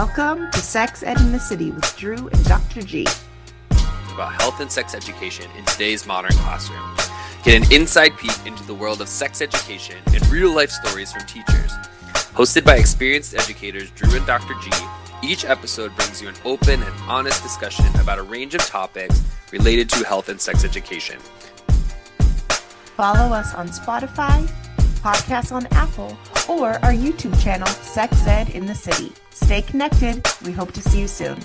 Welcome to Sex Ed in the City with Drew and Dr. G. About health and sex education in today's modern classroom. Get an inside peek into the world of sex education and real life stories from teachers. Hosted by experienced educators Drew and Dr. G, each episode brings you an open and honest discussion about a range of topics related to health and sex education. Follow us on Spotify, podcasts on Apple, or our YouTube channel, Sex Ed in the City. Stay connected. We hope to see you soon.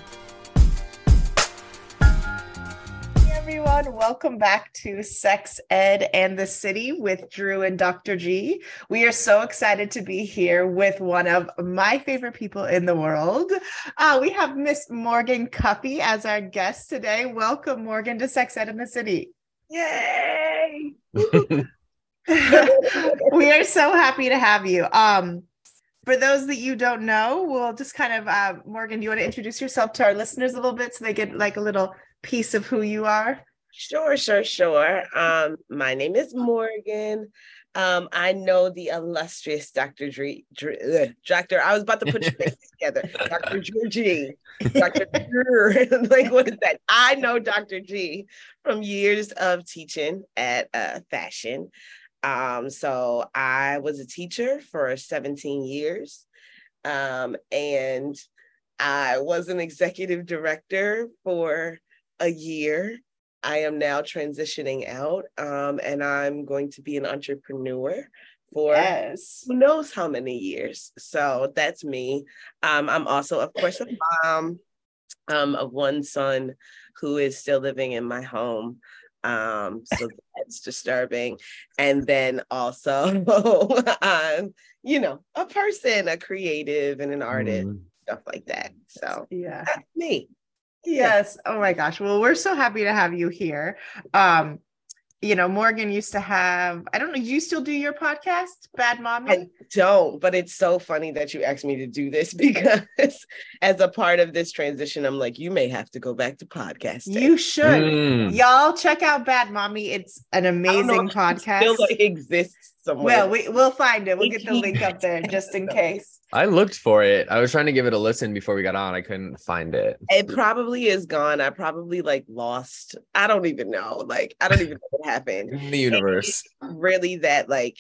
Hey everyone, welcome back to Sex Ed and the City with Drew and Dr. G. We are so excited to be here with one of my favorite people in the world. Uh, we have Miss Morgan Cuffie as our guest today. Welcome, Morgan, to Sex Ed in the City. Yay! we are so happy to have you. Um, for those that you don't know, we'll just kind of, uh, Morgan, do you want to introduce yourself to our listeners a little bit so they get like a little piece of who you are? Sure, sure, sure. Um, my name is Morgan. Um, I know the illustrious Dr. Dre, uh, Dr. I was about to put your face together. Dr. G. Dr. like what is that? I know Dr. G from years of teaching at uh, fashion. Um, so I was a teacher for 17 years. Um, and I was an executive director for a year. I am now transitioning out um, and I'm going to be an entrepreneur for yes. who knows how many years. So that's me. Um, I'm also, of course, a mom um, of one son who is still living in my home. Um, so that's disturbing. And then also, um, you know, a person, a creative, and an artist, mm. stuff like that. So yeah, that's me. Yes. Oh my gosh. Well, we're so happy to have you here. Um, you know, Morgan used to have, I don't know, you still do your podcast, Bad Mommi? I don't, but it's so funny that you asked me to do this because as a part of this transition, I'm like, you may have to go back to podcasting. You should. Mm. Y'all check out Bad Mommi. It's an amazing podcast. still like exists somewhere. Well, we, we'll find it. We'll get the link up there just in case. I looked for it. I was trying to give it a listen before we got on. I couldn't find it. It probably is gone. I probably like lost. I don't even know. Like I don't even know what happened in the universe. Really, that like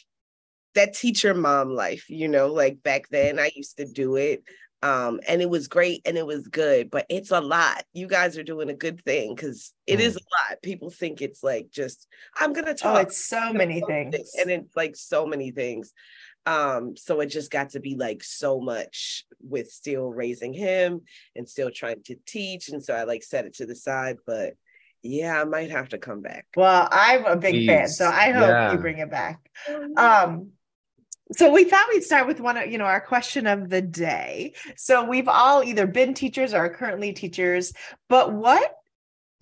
that teacher mom life. You know, like back then I used to do it. Um, and it was great and it was good, but it's a lot. You guys are doing a good thing because it mm. is a lot. People think it's like just I'm gonna oh, talk. Oh, it's so many things, and it's like so many things. Um, so it just got to be like so much with still raising him and still trying to teach. And so I like set it to the side, but yeah, I might have to come back. Well, I'm a big Please. fan, so I hope yeah. you bring it back. Um, so we thought we'd start with one of you know our question of the day. So we've all either been teachers or are currently teachers, but what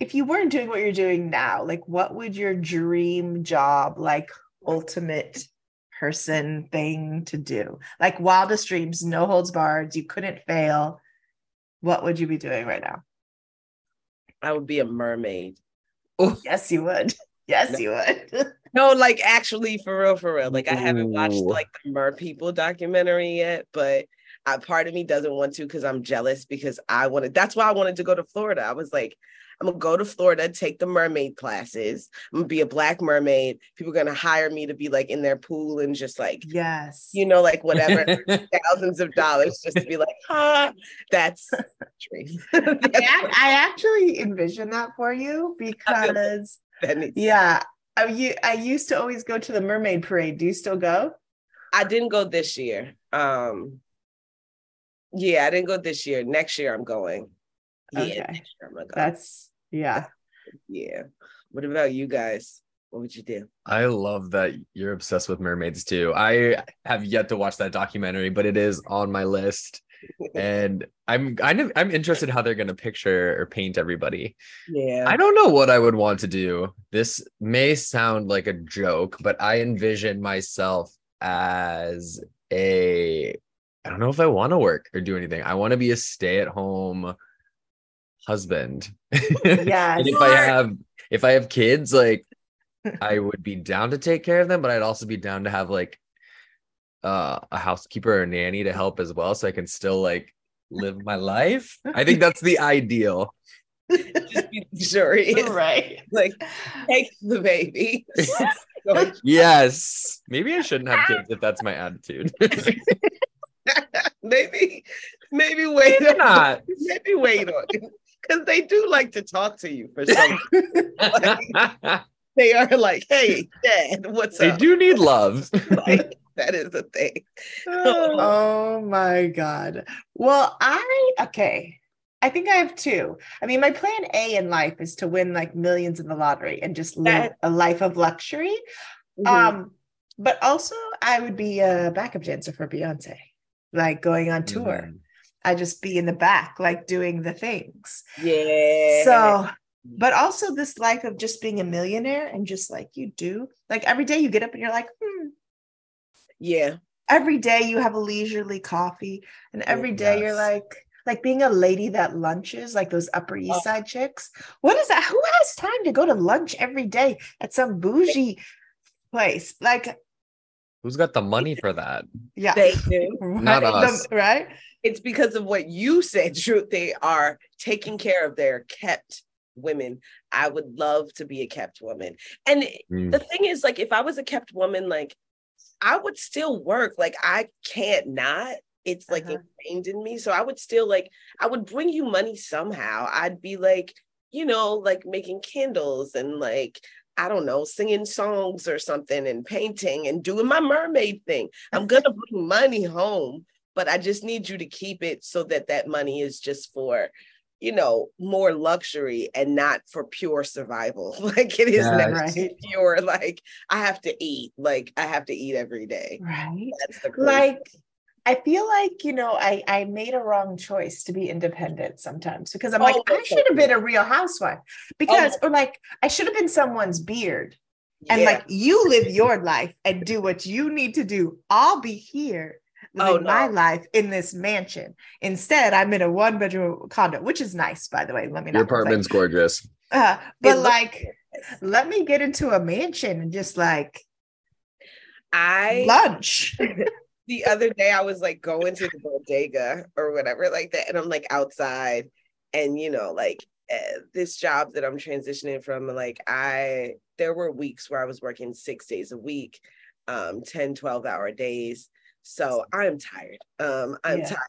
if you weren't doing what you're doing now? Like, what would your dream job, like ultimate person thing to do? Like wildest dreams, no holds barred, you couldn't fail. What would you be doing right now? I would be a mermaid. Oh, yes, you would. Yes, no. you would. no, like actually, for real, for real. Like I haven't watched like the Mer People documentary yet, but I, part of me doesn't want to because I'm jealous because I wanted. That's why I wanted to go to Florida. I was like, I'm gonna go to Florida, take the mermaid classes. I'm gonna be a black mermaid. People are gonna hire me to be like in their pool and just like, yes, you know, like whatever, thousands of dollars just to be like, huh, that's. I, I actually envision that for you because, yeah, I, you, I used to always go to the mermaid parade. Do you still go? I didn't go this year. Um, yeah, I didn't go this year. Next year I'm going. Yeah, okay. That's yeah. Yeah. What about you guys? What would you do? I love that you're obsessed with mermaids too. I have yet to watch that documentary, but it is on my list. And I'm kind of I'm interested how they're gonna picture or paint everybody. Yeah. I don't know what I would want to do. This may sound like a joke, but I envision myself as a I don't know if I want to work or do anything. I want to be a stay-at-home husband. Yeah. if I have if I have kids, like I would be down to take care of them, but I'd also be down to have like uh, a housekeeper or nanny to help as well, so I can still like live my life. I think that's the ideal. Just be luxurious. Right. Like take the baby. yes. Maybe I shouldn't have kids if that's my attitude. maybe, maybe wait maybe not. Maybe wait on because they do like to talk to you for some. like, they are like, "Hey, Dad, what's they up?" They do need love. like, that is the thing. oh my god. Well, I okay. I think I have two. I mean, my plan A in life is to win like millions in the lottery and just live a life of luxury. Mm-hmm. Um, but also I would be a backup dancer for Beyonce, like going on tour. Mm-hmm. I just be in the back, like doing the things. Yeah. So, but also this life of just being a millionaire and just like you do, like every day you get up and you're like, hmm. Yeah. Every day you have a leisurely coffee, and every day yes. you're like, like being a lady that lunches, like those Upper East oh. Side chicks. What is that? Who has time to go to lunch every day at some bougie place? Like, who's got the money for that? Yeah, they do. Not right? us, the, right? It's because of what you said, Drew. They are taking care of their kept women. I would love to be a kept woman. And mm. the thing is, like, if I was a kept woman, like, I would still work. Like, I can't not it's like uh-huh. ingrained in me. So I would still like, I would bring you money somehow. I'd be like, you know, like making candles and like, I don't know, singing songs or something and painting and doing my mermaid thing. I'm going to bring money home, but I just need you to keep it so that that money is just for, you know, more luxury and not for pure survival. Like it is yes. right. pure, like I have to eat, like I have to eat every day. Right. like I feel like, you know, I, I made a wrong choice to be independent sometimes because I'm oh, like, I should have been a real housewife oh, because, oh. or like, I should have been someone's beard. Yeah. And like, you live your life and do what you need to do. I'll be here living oh, no. my life in this mansion. Instead, I'm in a one bedroom condo, which is nice, by the way. Let me know. Your apartment's gorgeous. Uh, but like, let me get into a mansion and just like, I lunch. the other day I was like going to the bodega or whatever like that, and I'm like outside, and you know, like uh, this job that I'm transitioning from, like I there were weeks where I was working six days a week, um, 10, 12 hour days. So I'm tired. Um, I'm yeah. tired.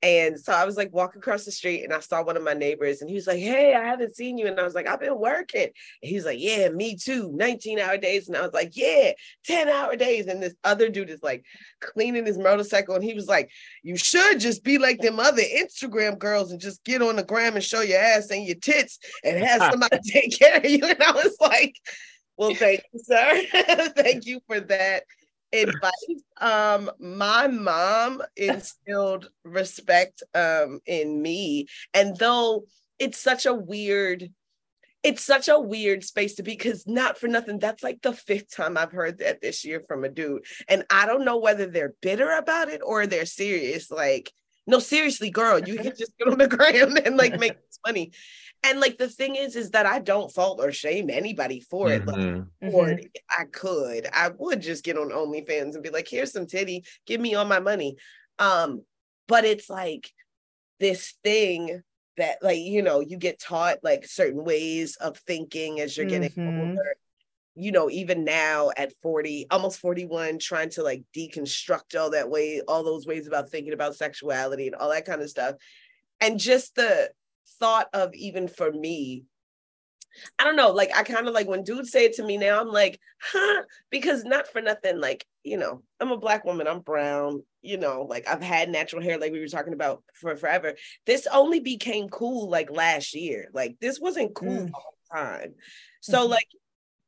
And so I was like walking across the street and I saw one of my neighbors and he was like, Hey, I haven't seen you. And I was like, I've been working. And he was like, Yeah, me too. 19 hour days. And I was like, Yeah, 10 hour days. And this other dude is like cleaning his motorcycle. And he was like, You should just be like them other Instagram girls and just get on the gram and show your ass and your tits and have somebody take care of you. And I was like, Well, thank you, sir. thank you for that advice. Um, my mom instilled respect um in me, and though it's such a weird, it's such a weird space to be because not for nothing, that's like the fifth time I've heard that this year from a dude, and I don't know whether they're bitter about it or they're serious. Like, no, seriously, girl, you can just get on the gram and like make this money. And like the thing is, is that I don't fault or shame anybody for it. Mm-hmm. Like, or mm-hmm. I could, I would just get on OnlyFans and be like, here's some titty, give me all my money. Um, but it's like this thing that like, you know, you get taught like certain ways of thinking as you're getting mm-hmm. older. You know, even now at 40, almost 41, trying to like deconstruct all that way, all those ways about thinking about sexuality and all that kind of stuff. And just the thought of even for me I don't know, like I kind of like when dudes say it to me now, I'm like, huh, because not for nothing, like, you know, I'm a black woman, I'm brown, you know, like I've had natural hair, like we were talking about for forever. This only became cool like last year. Like this wasn't cool mm. all the time. So mm-hmm. like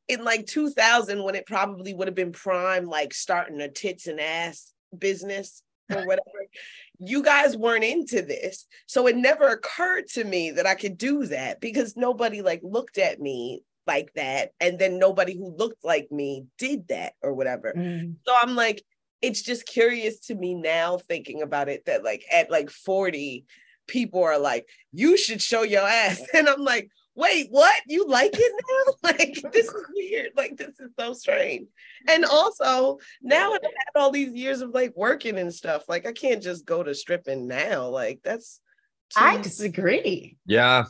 in like 2000, when it probably would have been prime, like starting a tits and ass business or whatever, you guys weren't into this. So it never occurred to me that I could do that because nobody like looked at me like that. And then nobody who looked like me did that or whatever. Mm. So I'm like, it's just curious to me now thinking about it that like at like 40, people are like, you should show your ass. And I'm like, wait, what? You like it now? like this is weird. Like this is so strange. And also now I've had all these years of like working and stuff. Like I can't just go to stripping now. Like that's too- I disagree. Yeah.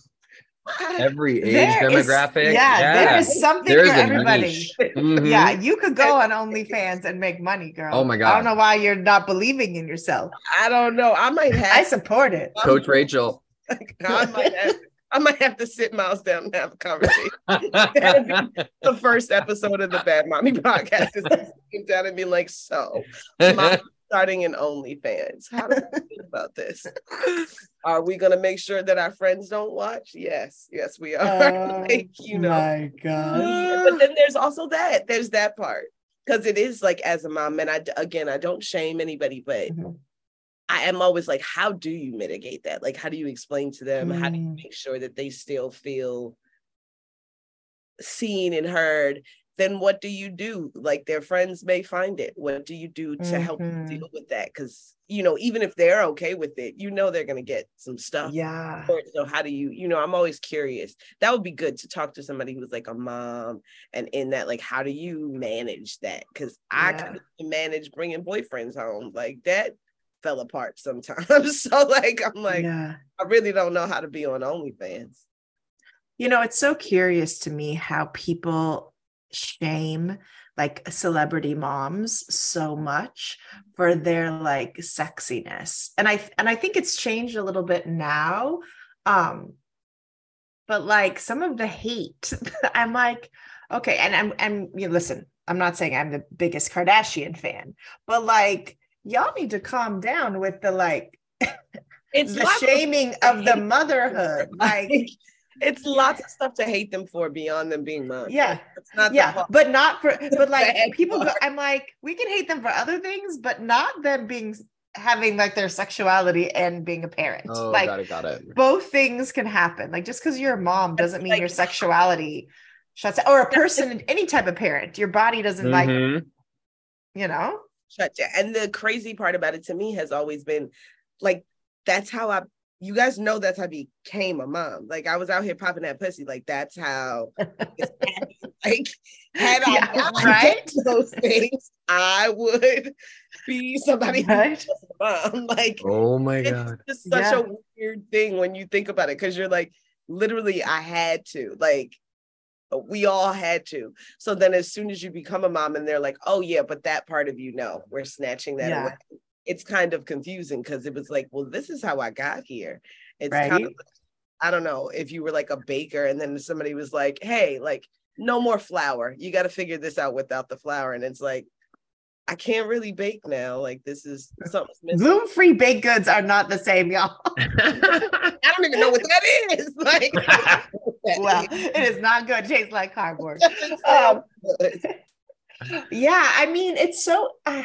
Every age there demographic. Is, yeah, yeah, there is something There's for everybody. Mm-hmm. Yeah, you could go on OnlyFans and make money, girl. Oh my god! I don't know why you're not believing in yourself. I don't know. I might have. I support it, Coach Rachel. I might have I might have to sit Miles down and have a conversation. the first episode of the Bad Mommi podcast is sitting down and be like, so starting an OnlyFans. How do we think about this? Are we gonna make sure that our friends don't watch? Yes, yes, we are. Oh, like, you know. My God. But then there's also that. There's that part. Because it is like as a mom, and I again I don't shame anybody, but mm-hmm I am always like, how do you mitigate that? Like, how do you explain to them? Mm. How do you mm. make sure that they still feel seen and heard? Then what do you do? Like their friends may find it. What do you do to mm-hmm. help deal with that? Because you know, even if they're okay with it, you know they're gonna get some stuff. Yeah. So how do you, you know, I'm always curious. That would be good to talk to somebody who's like a mom and in that, like, how do you manage that? Because I can manage bringing boyfriends home like that fell apart sometimes. so like I'm like, yeah. I really don't know how to be on OnlyFans. You know, it's so curious to me how people shame like celebrity moms so much for their like sexiness. And I and I think it's changed a little bit now. Um but like some of the hate, I'm like, okay, and I'm and you know, listen, I'm not saying I'm the biggest Kardashian fan, but like y'all need to calm down with the like it's the shaming of the motherhood. Like it's lots of stuff to hate them for beyond them being moms. Yeah. It's not yeah, but not for but like people go, I'm like, we can hate them for other things, but not them being having like their sexuality and being a parent. Oh, like got it, got it. both things can happen. Like just because you're a mom doesn't mean like, your sexuality shuts or a person, any type of parent. Your body doesn't mm-hmm. like, you know shut down. And the crazy part about it to me has always been like that's how I you guys know that's how I became a mom. Like I was out here popping that pussy. Like that's how like had I yeah, not right? those things, I would be somebody right? mom. Like oh my god. It's such yeah. a weird thing when you think about it because you're like literally I had to. Like we all had to. So then as soon as you become a mom and they're like, oh yeah, but that part of you, no, we're snatching that yeah. away. It's kind of confusing because it was like, well, this is how I got here. It's right? kind of, I don't know, if you were like a baker and then somebody was like, hey, like, no more flour. You got to figure this out without the flour. And it's like, I can't really bake now. Like this is something gluten-free baked goods are not the same, y'all. I don't even know what that is. Like well, it is not good. It tastes like cardboard. Um, yeah, I mean, it's so. Uh,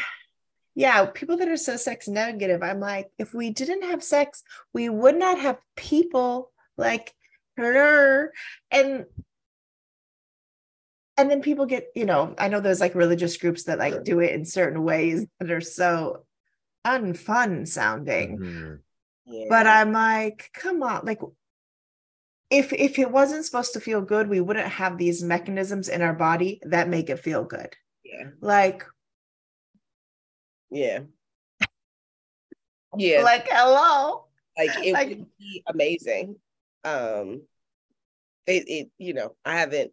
yeah, people that are so sex negative. I'm like, if we didn't have sex, we would not have people like her and and then people get you know i know there's like religious groups that like do it in certain ways that are so unfun sounding. Mm-hmm. yeah. but i'm like come on like if if it wasn't supposed to feel good we wouldn't have these mechanisms in our body that make it feel good. Yeah. Like yeah. Yeah. Like hello? Like it like, would be amazing. Um it, it you know i haven't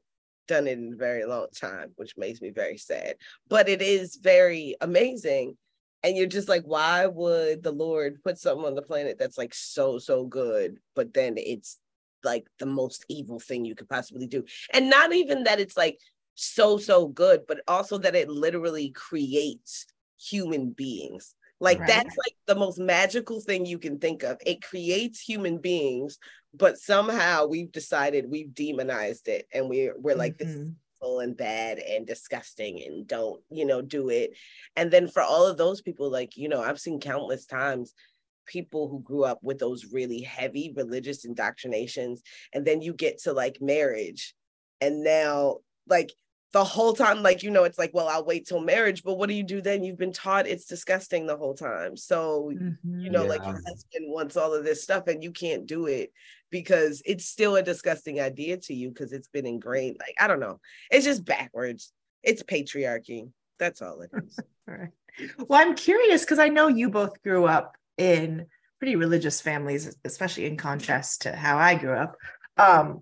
done it in a very long time which makes me very sad but it is very amazing and you're just like why would the lord put something on the planet that's like so so good but then it's like the most evil thing you could possibly do. And not even that it's like so, so good, but also that it literally creates human beings. Like right. that's like the most magical thing you can think of. It creates human beings, but somehow we've decided we've demonized it and we're we're like mm-hmm. this is and bad and disgusting and don't you know do it and then for all of those people like you know i've seen countless times people who grew up with those really heavy religious indoctrinations and then you get to like marriage and now like the whole time like you know it's like well i'll wait till marriage but what do you do then? You've been taught it's disgusting the whole time. So mm-hmm. you know yeah. like your husband wants all of this stuff and you can't do it because it's still a disgusting idea to you because it's been ingrained like i don't know. It's just backwards. It's patriarchy. That's all it is. All right. Well i'm curious because i know you both grew up in pretty religious families especially in contrast to how i grew up. Um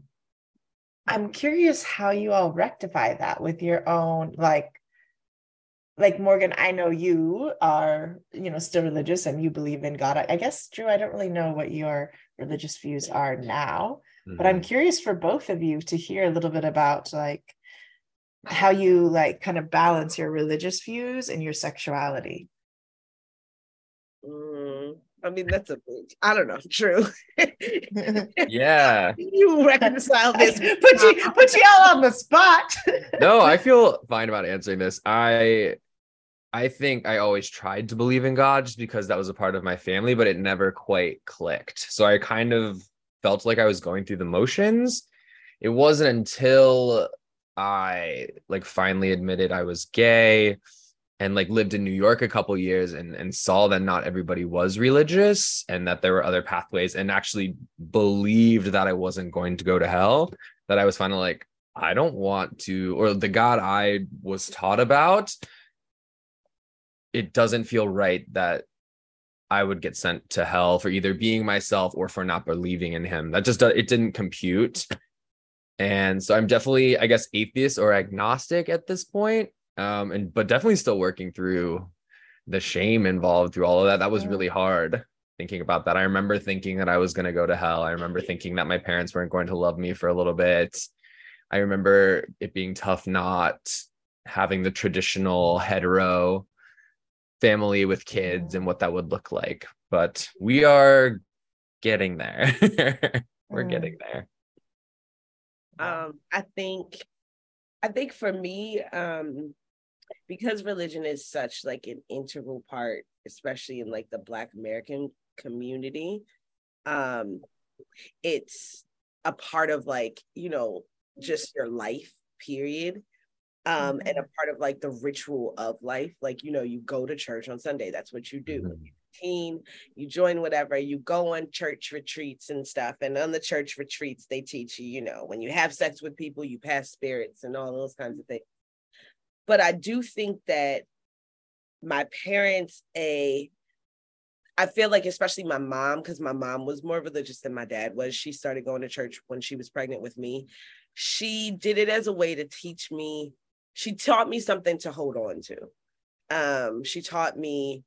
I'm curious how you all rectify that with your own like like Morgan, I know you are, you know, still religious and you believe in God. I, guess, Drew, I don't really know what your religious views are now, mm-hmm. but I'm mm-hmm. curious for both of you to hear a little bit about like how you like kind of balance your religious views and your sexuality. I mean, that's a big, I don't know, true. yeah. You reconcile this. put you put you all on the spot. no, I feel fine about answering this. I I think I always tried to believe in God just because that was a part of my family, but it never quite clicked. So I kind of felt like I was going through the motions. It wasn't until I like finally admitted I was gay and like lived in New York a couple years and and saw that not everybody was religious and that there were other pathways and actually believed that I wasn't going to go to hell that I was finally like I don't want to or the god I was taught about it doesn't feel right that I would get sent to hell for either being myself or for not believing in him. That just it didn't compute. And so I'm definitely I guess atheist or agnostic at this point um and but definitely still working through the shame involved through all of that. That was really hard thinking about that. I remember thinking that i was going to go to hell. I remember thinking that my parents weren't going to love me for a little bit. I remember it being tough not having the traditional hetero family with kids and what that would look like but we are getting there. We're getting there. Um i think i think for me um because religion is such like an integral part especially in like the black american community um it's a part of like you know just your life period um and a mm-hmm. part of like the ritual of life like you know you go to church on sunday that's what you do mm-hmm. teen you join whatever you go on church retreats and stuff and on the church retreats they teach you you know when you have sex with people you pass spirits and all those kinds of things but I do think that my parents, a I feel like especially my mom, because my mom was more religious than my dad was. She started going to church when she was pregnant with me. She did it as a way to teach me. She taught me something to hold on to. Um, she taught me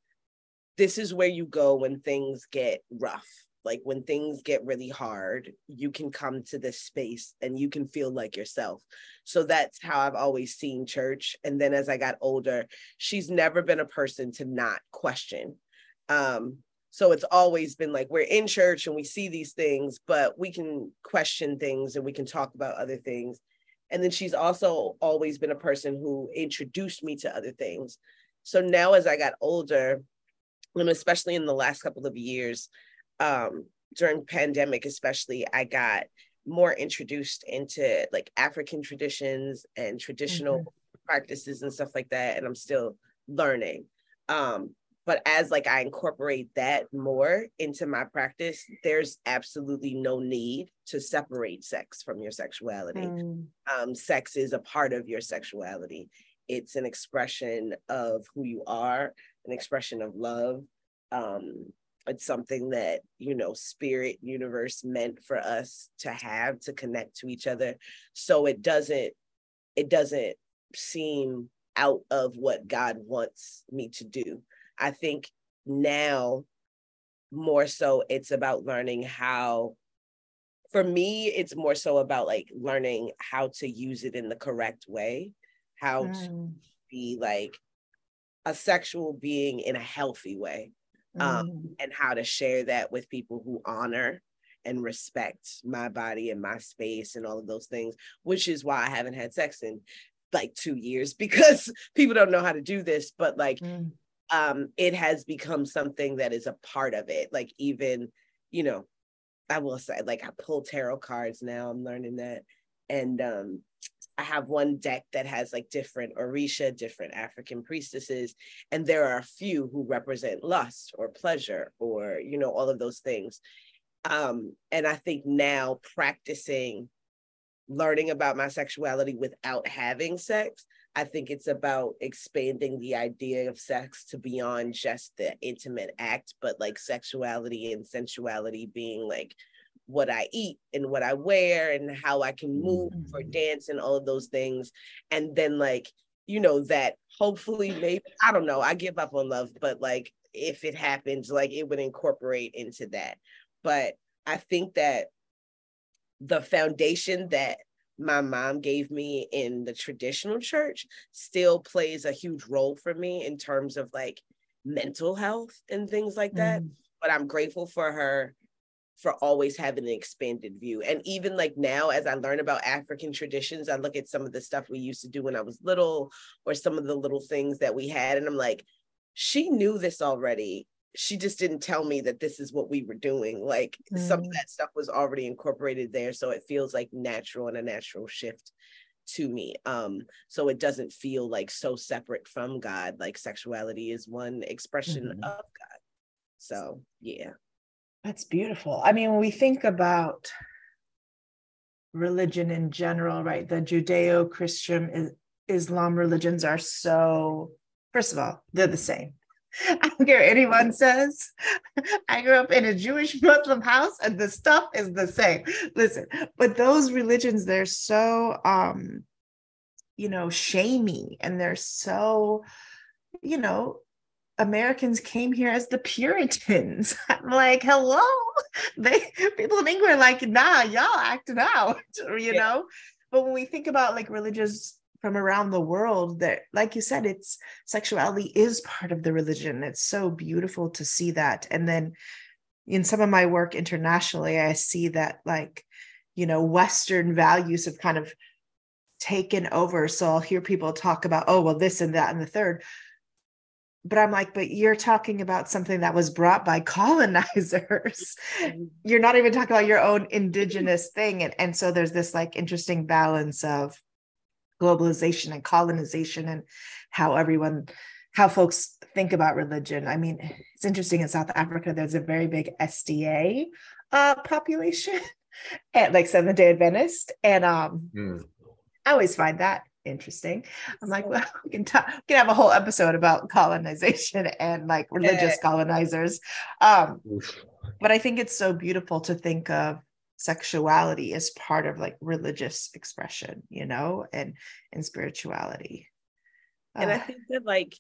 this is where you go when things get rough like when things get really hard you can come to this space and you can feel like yourself. So that's how i've always seen church. And then as i got older she's never been a person to not question. Um so it's always been like we're in church and we see these things but we can question things and we can talk about other things. And then she's also always been a person who introduced me to other things. So now as i got older and especially in the last couple of years um, during pandemic, especially, I got more introduced into like African traditions and traditional mm-hmm. practices and stuff like that. And I'm still learning. Um, but as like I incorporate that more into my practice, there's absolutely no need to separate sex from your sexuality. Mm. Um, sex is a part of your sexuality. It's an expression of who you are, an expression of love. Um, it's something that you know spirit universe meant for us to have to connect to each other. So it doesn't it doesn't seem out of what god wants me to do. I think now more so it's about learning how for me it's more so about like learning how to use it in the correct way how mm. to be like a sexual being in a healthy way um, mm. and how to share that with people who honor and respect my body and my space and all of those things, which is why I haven't had sex in like two years because people don't know how to do this. But like, mm. um, it has become something that is a part of it. Like, even, you know, I will say, like, I pull tarot cards now, I'm learning that. and um, I have one deck that has like different Orisha, different African priestesses, and there are a few who represent lust or pleasure or you know all of those things. Um, and I think now practicing learning about my sexuality without having sex, I think it's about expanding the idea of sex to beyond just the intimate act, but like sexuality and sensuality being like what I eat and what I wear and how I can move mm-hmm. for dance and all of those things. And then like, you know, that hopefully maybe I don't know, I give up on love, but like if it happens, like it would incorporate into that. But I think that the foundation that my mom gave me in the traditional church still plays a huge role for me in terms of like mental health and things like that. Mm. But I'm grateful for her for always having an expanded view. And even like now, as I learn about African traditions, I look at some of the stuff we used to do when I was little, or some of the little things that we had. And I'm like, she knew this already. She just didn't tell me that this is what we were doing. Like mm. some of mm. that stuff was already incorporated there. So it feels like natural and a natural shift to me. Um, so it doesn't feel like so separate from God. Like sexuality is one expression mm-hmm. of God. So yeah. That's beautiful. I mean, when we think about religion in general, right? The Judeo Christian Islam religions are so, first of all, they're the same. I don't care anyone says. I grew up in a Jewish Muslim house and the stuff is the same. Listen, but those religions, they're so, um, you know, shamey and they're so, you know, Americans came here as the Puritans. I'm like, hello. They people in England are like, nah, y'all acting out, you yeah. know. But when we think about like religious from around the world, that like you said, it's sexuality is part of the religion. It's so beautiful to see that. And then in some of my work internationally, I see that like, you know, Western values have kind of taken over. So I'll hear people talk about, oh, well, this and that and the third but I'm like, but you're talking about something that was brought by colonizers. You're not even talking about your own indigenous thing. And, and so there's this like interesting balance of globalization and colonization and how everyone, how folks think about religion. I mean, it's interesting in South Africa, there's a very big SDA uh, population and like Seventh day Adventist. And um, mm. I always find that interesting. I'm like, well, we can talk, we can have a whole episode about colonization and like religious colonizers. Um, but I think it's so beautiful to think of sexuality as part of like religious expression, you know, and and spirituality. And uh, I think that like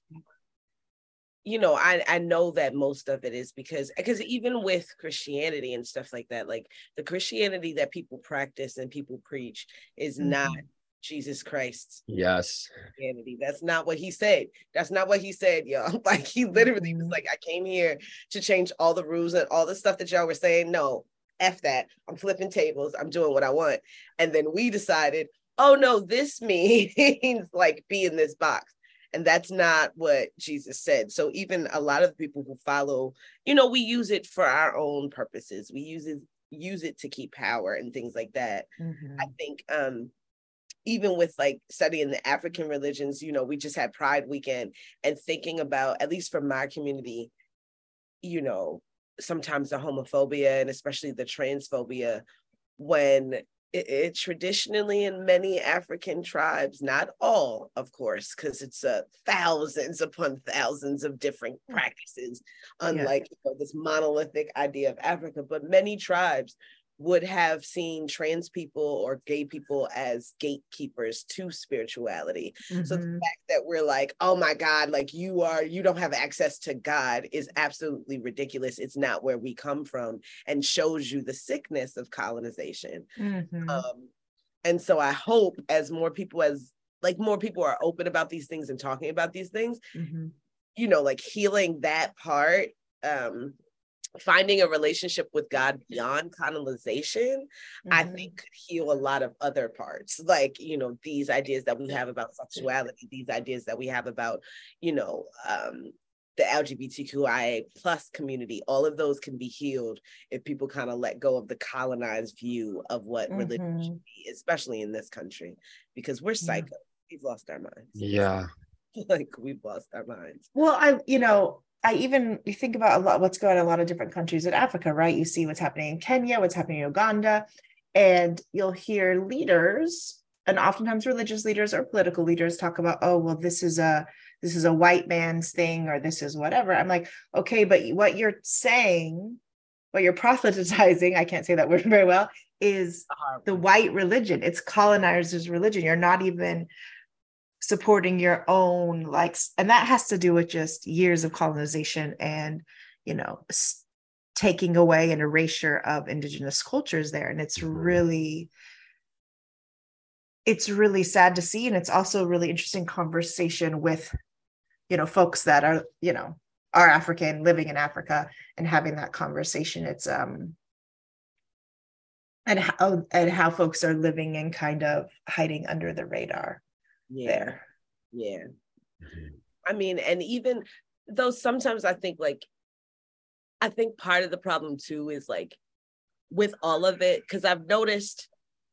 you know i i know that most of it is because because even with christianity and stuff like that like the christianity that people practice and people preach is mm-hmm. not Jesus Christ. Yes. Christianity. That's not what he said. That's not what he said, y'all. Like he literally was like, I came here to change all the rules and all the stuff that y'all were saying. No, F that. I'm flipping tables. I'm doing what I want. And then we decided, oh no, this means like be in this box. And that's not what Jesus said. So even a lot of the people who follow, you know, we use it for our own purposes. We use it use it to keep power and things like that. Mm-hmm. I think um even with like studying the African religions, you know, we just had Pride weekend and thinking about, at least for my community, you know, sometimes the homophobia and especially the transphobia when it, it, traditionally in many African tribes, not all, of course, because it's uh, thousands upon thousands of different practices, unlike yeah. you know, this monolithic idea of Africa, but many tribes would have seen trans people or gay people as gatekeepers to spirituality. Mm-hmm. So the mm-hmm. fact that we're like, oh my God, like you are, you don't have access to God is absolutely ridiculous. It's not where we come from and shows you the sickness of colonization. Mm-hmm. Um, and so I hope as more people as like more people are open about these things and talking about these things, mm-hmm. you know, like healing that part um finding a relationship with God beyond colonization, mm-hmm. I think could heal a lot of other parts. Like, you know, these ideas that we have about sexuality, these ideas that we have about, you know, um, the LGBTQIA plus community, all of those can be healed if people kind of let go of the colonized view of what mm-hmm. religion should be, especially in this country, because we're psycho. Yeah. We've lost our minds. Yeah. like we've lost our minds. Well, I, you know, I even you think about a lot what's going on in a lot of different countries in Africa, right? You see what's happening in Kenya, what's happening in Uganda, and you'll hear leaders and oftentimes religious leaders or political leaders talk about, oh, well, this is a this is a white man's thing or this is whatever. I'm like, okay, but what you're saying, what you're proselytizing, I can't say that word very well, is the white religion. It's colonizers' religion. You're not even supporting your own likes and that has to do with just years of colonization and you know taking away an erasure of indigenous cultures there. And it's mm-hmm. really it's really sad to see. And it's also a really interesting conversation with you know folks that are you know are african living in africa and having that conversation. It's um and how and how folks are living and kind of hiding under the radar yeah. there yeah mm-hmm. i mean and even though sometimes i think like i think part of the problem too is like with all of it because i've noticed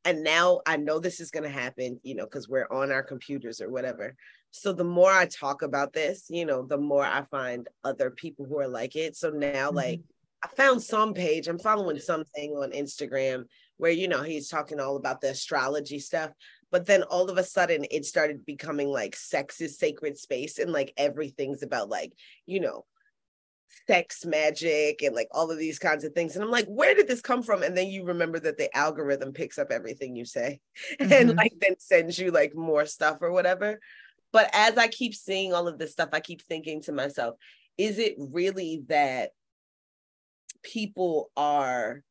and now I know this is going to happen, you know, because we're on our computers or whatever. So the more I talk about this, you know, the more I find other people who are like it. So now, mm-hmm. like, I found some page, I'm following something on Instagram where, you know, he's talking all about the astrology stuff. But then all of a sudden, it started becoming like sex is sacred space and like everything's about like, you know, sex magic and like all of these kinds of things. And I'm like, where did this come from? And then you remember that the algorithm picks up everything you say mm-hmm. and like then sends you like more stuff or whatever. But as I keep seeing all of this stuff, I keep thinking to myself, is it really that people are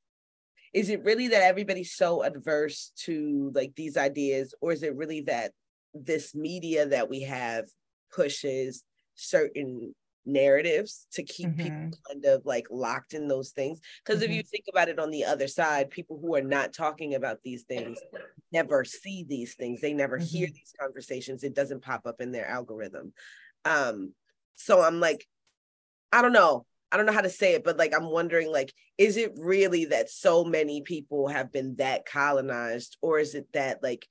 is it really that everybody's so adverse to like these ideas or is it really that this media that we have pushes certain narratives to keep mm-hmm. people kind of like locked in those things. Because mm-hmm. if you think about it on the other side, people who are not talking about these things never see these things. They never mm-hmm. hear these conversations. It doesn't pop up in their algorithm. Um, so I'm like, I don't know. I don't know how to say it, but like I'm wondering, like, is it really that so many people have been that colonized, or is it that like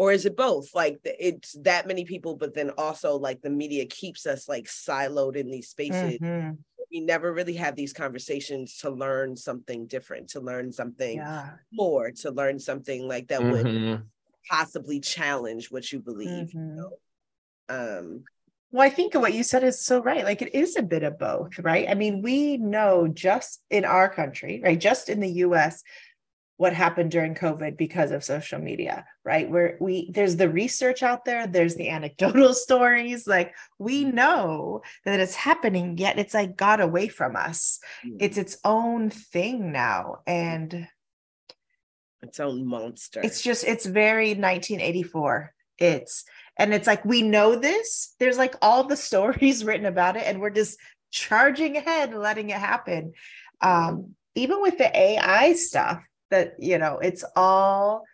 or is it both like it's that many people but then also like the media keeps us like siloed in these spaces mm-hmm. we never really have these conversations to learn something different to learn something yeah. more to learn something like that mm-hmm. would possibly challenge what you believe mm-hmm. you know? um well, I think what you said is so right. Like it is a bit of both, right? I mean, we know just in our country, right? Just in the US, what happened during covid because of social media right where we there's the research out there there's the anecdotal stories like we know that it's happening yet it's like got away from us mm-hmm. it's its own thing now and its own monster it's just it's very 1984 it's and it's like we know this there's like all the stories written about it and we're just charging ahead and letting it happen um even with the ai stuff that you know it's all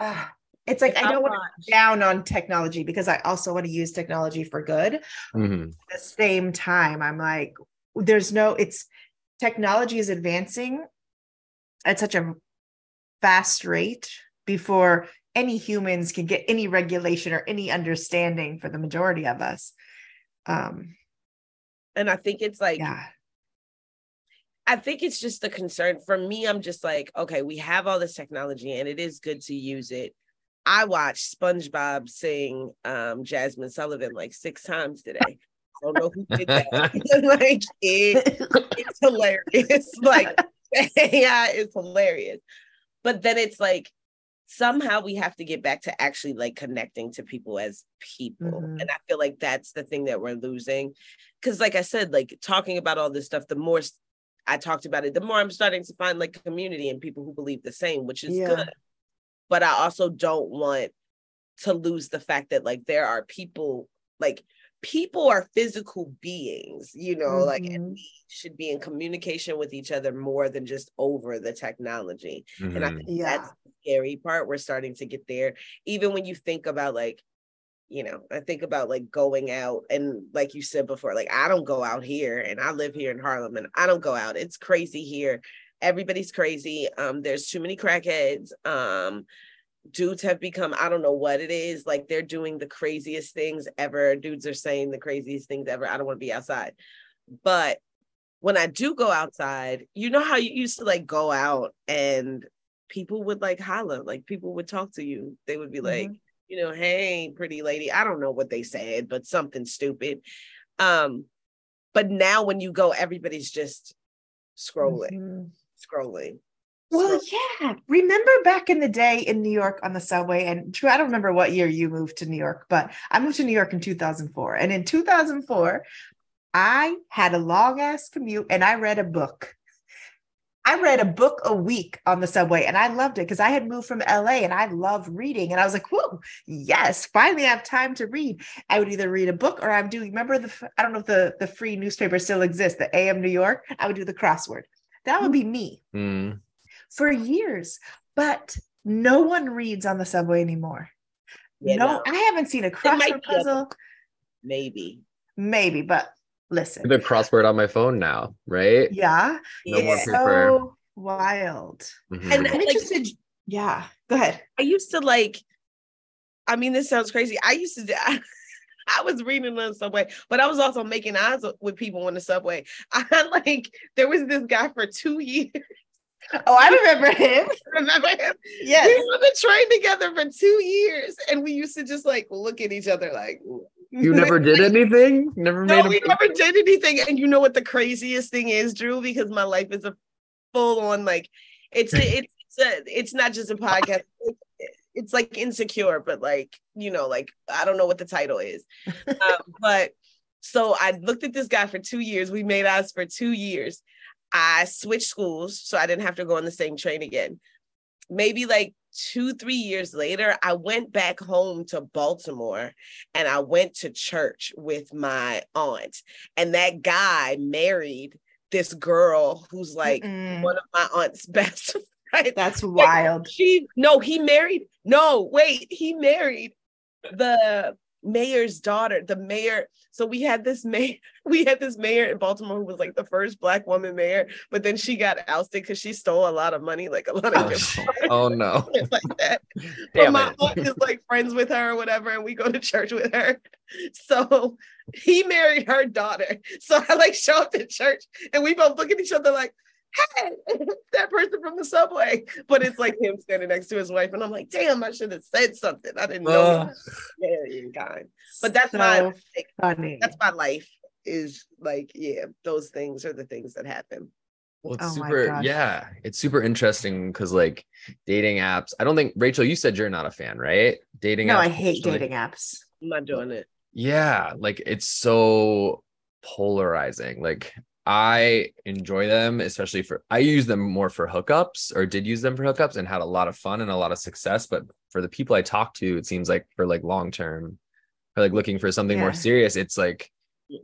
uh, it's like it's I don't want to down on technology because I also want to use technology for good. Mm-hmm. At the same time, I'm like, there's no, it's technology is advancing at such a fast rate before any humans can get any regulation or any understanding for the majority of us. Um, and I think it's like, yeah. I think it's just the concern for me. I'm just like, okay, we have all this technology and it is good to use it. I watched SpongeBob sing um, Jazmine Sullivan like six times today. I don't know who did that. like it, it's hilarious. like yeah, it's hilarious. But then it's like somehow we have to get back to actually like connecting to people as people. Mm-hmm. And I feel like that's the thing that we're losing. Cause like I said, like talking about all this stuff, the more I talked about it, the more I'm starting to find like community and people who believe the same, which is yeah. good. But I also don't want to lose the fact that like there are people like people are physical beings, you know, mm-hmm. like and mm-hmm. we should be in communication with each other more than just over the technology. Mm-hmm. And I mm-hmm. think yeah. that's the scary part. We're starting to get there. Even when you think about like you know, I think about like going out and like you said before, like I don't go out here and I live here in Harlem and I don't go out. It's crazy here. Everybody's crazy. Um, there's too many crackheads. Um, dudes have become, I don't know what it is, like they're doing the craziest things ever. Dudes are saying the craziest things ever. I don't want to be outside. But when I do go outside, you know how you used to like go out and people would like holler, like people would talk to you. They would be mm-hmm. like, you know, hey, pretty lady. I don't know what they said, but something stupid. Um, but now when you go, everybody's just scrolling, mm-hmm. scrolling. Well, yeah. Remember back in the day in New York on the subway, and I don't remember what year you moved to New York, but I moved to New York in 2004. And in 2004, I had a long ass commute and I read a book. I read a book a week on the subway and I loved it because I had moved from LA and I love reading. And I was like, whoa, yes, finally I have time to read. I would either read a book or I'm doing, remember the, I don't know if the, the free newspaper still exists, the AM New York. I would do the crossword. That would be me mm. For years. But no one reads on the subway anymore. Yeah, no, no, I haven't seen a crossword puzzle. Maybe. Maybe, but listen. The crossword on my phone now, right? Yeah. No it's so wild. Mm-hmm. And I'm interested. Like, yeah. Go ahead. I used to like, I mean, this sounds crazy. I used to I, I was reading on the subway, but I was also making eyes with people on the subway. I like there was this guy for two years. Oh, I remember him. remember him? Yes. We were on the train together for two years, and we used to just like look at each other like, you never did anything? Never no, we never did anything. And you know what the craziest thing is, Drew? Because my life is a full on like it's it's it's, a, it's not just a podcast. It's like insecure, but like you know, like I don't know what the title is, um, but so I looked at this guy for two years. We made eyes for two years. I switched schools, so I didn't have to go on the same train again. Maybe like two, three years later, I went back home to Baltimore and I went to church with my aunt. And that guy married this girl who's like Mm-mm. one of my aunt's best friends. That's wild. she no, he married. No, wait, he married the mayor's daughter, the mayor. So we had this mayor, we had this mayor in Baltimore who was like the first black woman mayor, but then she got ousted because she stole a lot of money, like a lot of oh, oh no, like that. Damn but my aunt is like friends with her or whatever, and we go to church with her. So he married her daughter. So I like show up to church and we both look at each other like, hey, that person from the subway. But it's like him standing next to his wife. And I'm like, damn, I should have said something. I didn't know. Uh, yeah, kind. But that's so my like, funny. That's my life is like, yeah, those things are the things that happen. Well, it's oh super, yeah, it's super interesting because like dating apps. I don't think Rachel, you said you're not a fan, right? Dating no, apps. I hate dating apps. I'm not doing it. Yeah, like it's so polarizing. Like I enjoy them, especially for I use them more for hookups or did use them for hookups and had a lot of fun and a lot of success. But for the people I talk to, it seems like for like long term, or like looking for something yeah. more serious, it's like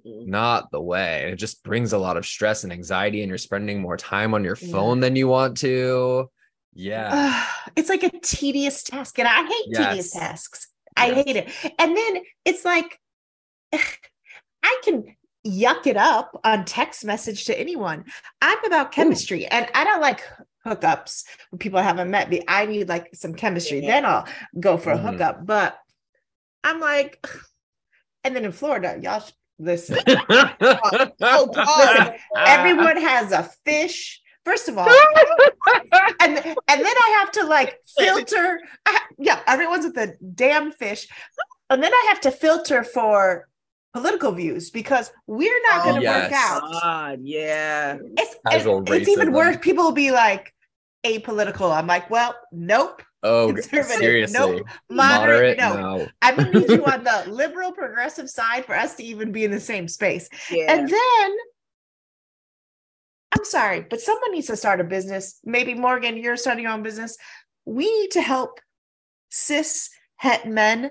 not the way. It just brings a lot of stress and anxiety, and you're spending more time on your phone yeah. than you want to. Yeah. Uh, it's like a tedious task. And I hate yes. tedious tasks. I hate it. And then it's like I can yuck it up on text message to anyone. I'm about chemistry Ooh. and I don't like hookups when people I haven't met me. I need like some chemistry. Yeah. Then I'll go for mm-hmm. a hookup. But I'm like, and then in Florida, y'all listen. oh, listen, everyone has a fish. First of all, and and then I have to like filter. yeah, everyone's with a damn fish, and then I have to filter for political views because we're not oh, going to yes. work out. God, yeah. It's, it's, it's even worse. People will be like apolitical. I'm like, well, nope. Oh, seriously? Nope. Moderate, Moderate no. no. I'm going to need you on the liberal progressive side for us to even be in the same space. Yeah. And then I'm sorry, but someone needs to start a business. Maybe Morgan, you're starting your own business. We need to help cis het men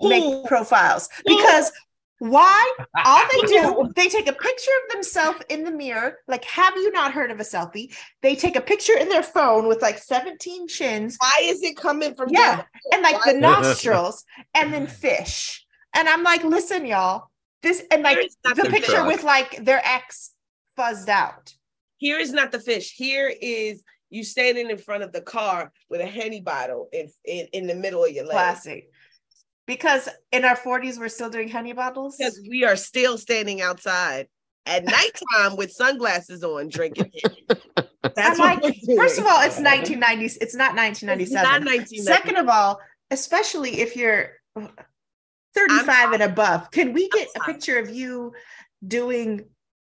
make Ooh. profiles because why? All they do, they take a picture of themselves in the mirror. Like, have you not heard of a selfie? They take a picture in their phone with like 17 chins. Why is it coming from Yeah. And like Why? the nostrils and then fish. And I'm like, listen, y'all, this and like the, the picture truck. with like their ex fuzzed out. Here is not the fish. Here is you standing in front of the car with a henny bottle in, in, in the middle of your leg. Classic. Because in our 40s, we're still doing honey bottles. Because we are still standing outside at nighttime with sunglasses on, drinking. That's like, first of all, it's 1990s. It's not 1997. It's not 1990. Second of all, especially if you're 35 and above, can we get a picture of you doing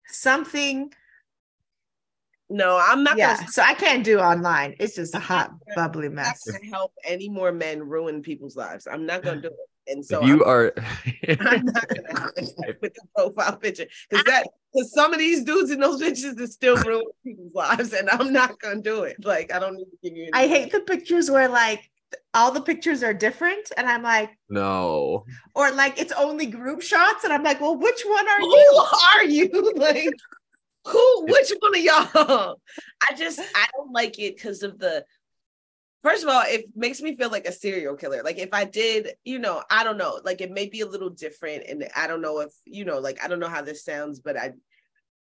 something no, I'm not. Yeah, gonna, so I can't do online. It's just a hot, bubbly mess. I'm not gonna help any more men ruin people's lives. I'm not gonna do it. And so if you I'm, are, I'm not gonna with the profile picture because that because some of these dudes in those bitches is still ruining people's lives, and I'm not gonna do it. Like I don't need to give you. I hate the pictures where like all the pictures are different and i'm like no or like it's only group shots and i'm like well which one are Who you are you like who? Which one of y'all? I just I don't like it because of the. First of all, it makes me feel like a serial killer. Like if I did, you know, I don't know. Like it may be a little different, and I don't know if you know, like I don't know how this sounds, but I,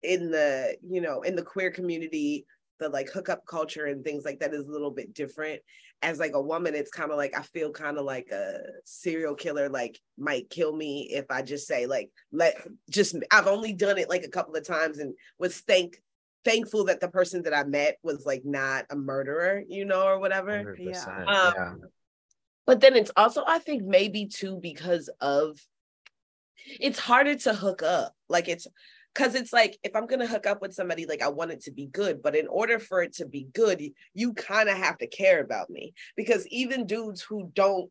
in the you know, in the queer community, the like hookup culture and things like that is a little bit different as like a woman it's kind of like i feel kind of like a serial killer like might kill me if i just say like let just i've only done it like a couple of times and was thank thankful that the person that i met was like not a murderer you know or whatever. Yeah. Um, yeah. but then it's also i think maybe too because of it's harder to hook up. Like it's because it's like if i'm to hook up with somebody like i want it to be good but in order for it to be good you kind of have to care about me. Because even dudes who don't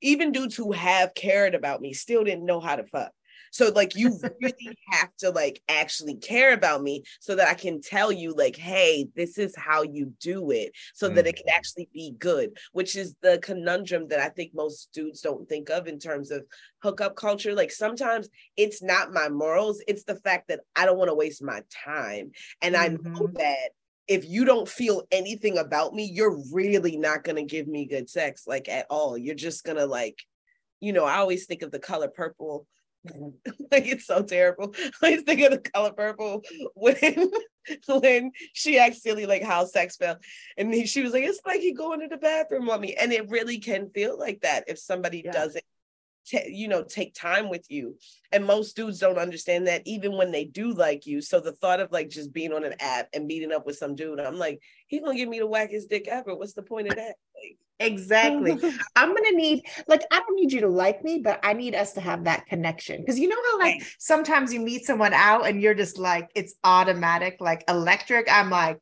even dudes who have cared about me still didn't know how to fuck so like you really have to like actually care about me so that I can tell you like, hey, this is how you do it so mm. that it can mm-hmm. actually be good, which is the conundrum that I think most dudes don't think of in terms of hookup culture. Like sometimes it's not my morals, it's the fact that I don't want to waste my time. And mm-hmm. I know mm-hmm. that if you don't feel anything about me, you're really not going to give me good sex, like at all. You're just going to, like, you know, I always think of the color purple like it's so terrible. I just think of the color purple when when she asked silly like how sex felt, and he, she was like, "It's like you going to the bathroom on me," and it really can feel like that if somebody yeah. doesn't t- you know take time with you. And most dudes don't understand that even when they do like you. So the thought of like just being on an app and meeting up with some dude i'm like he's gonna give me the wackest dick ever. What's the point of that exactly i'm gonna need like i don't need you to like me but i need us to have that connection because you know how like sometimes you meet someone out and you're just like it's automatic like electric i'm like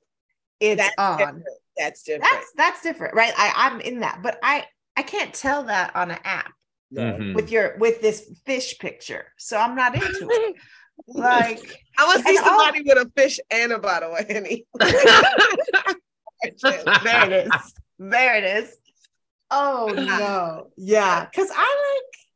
it's that's on different. that's different that's that's different right I, i'm in that but i i can't tell that on an app mm-hmm. with your with this fish picture. So I'm not into it. like I want to see somebody with a fish and a bottle of henny. there it is. There it is. Oh no. Yeah. Cause I like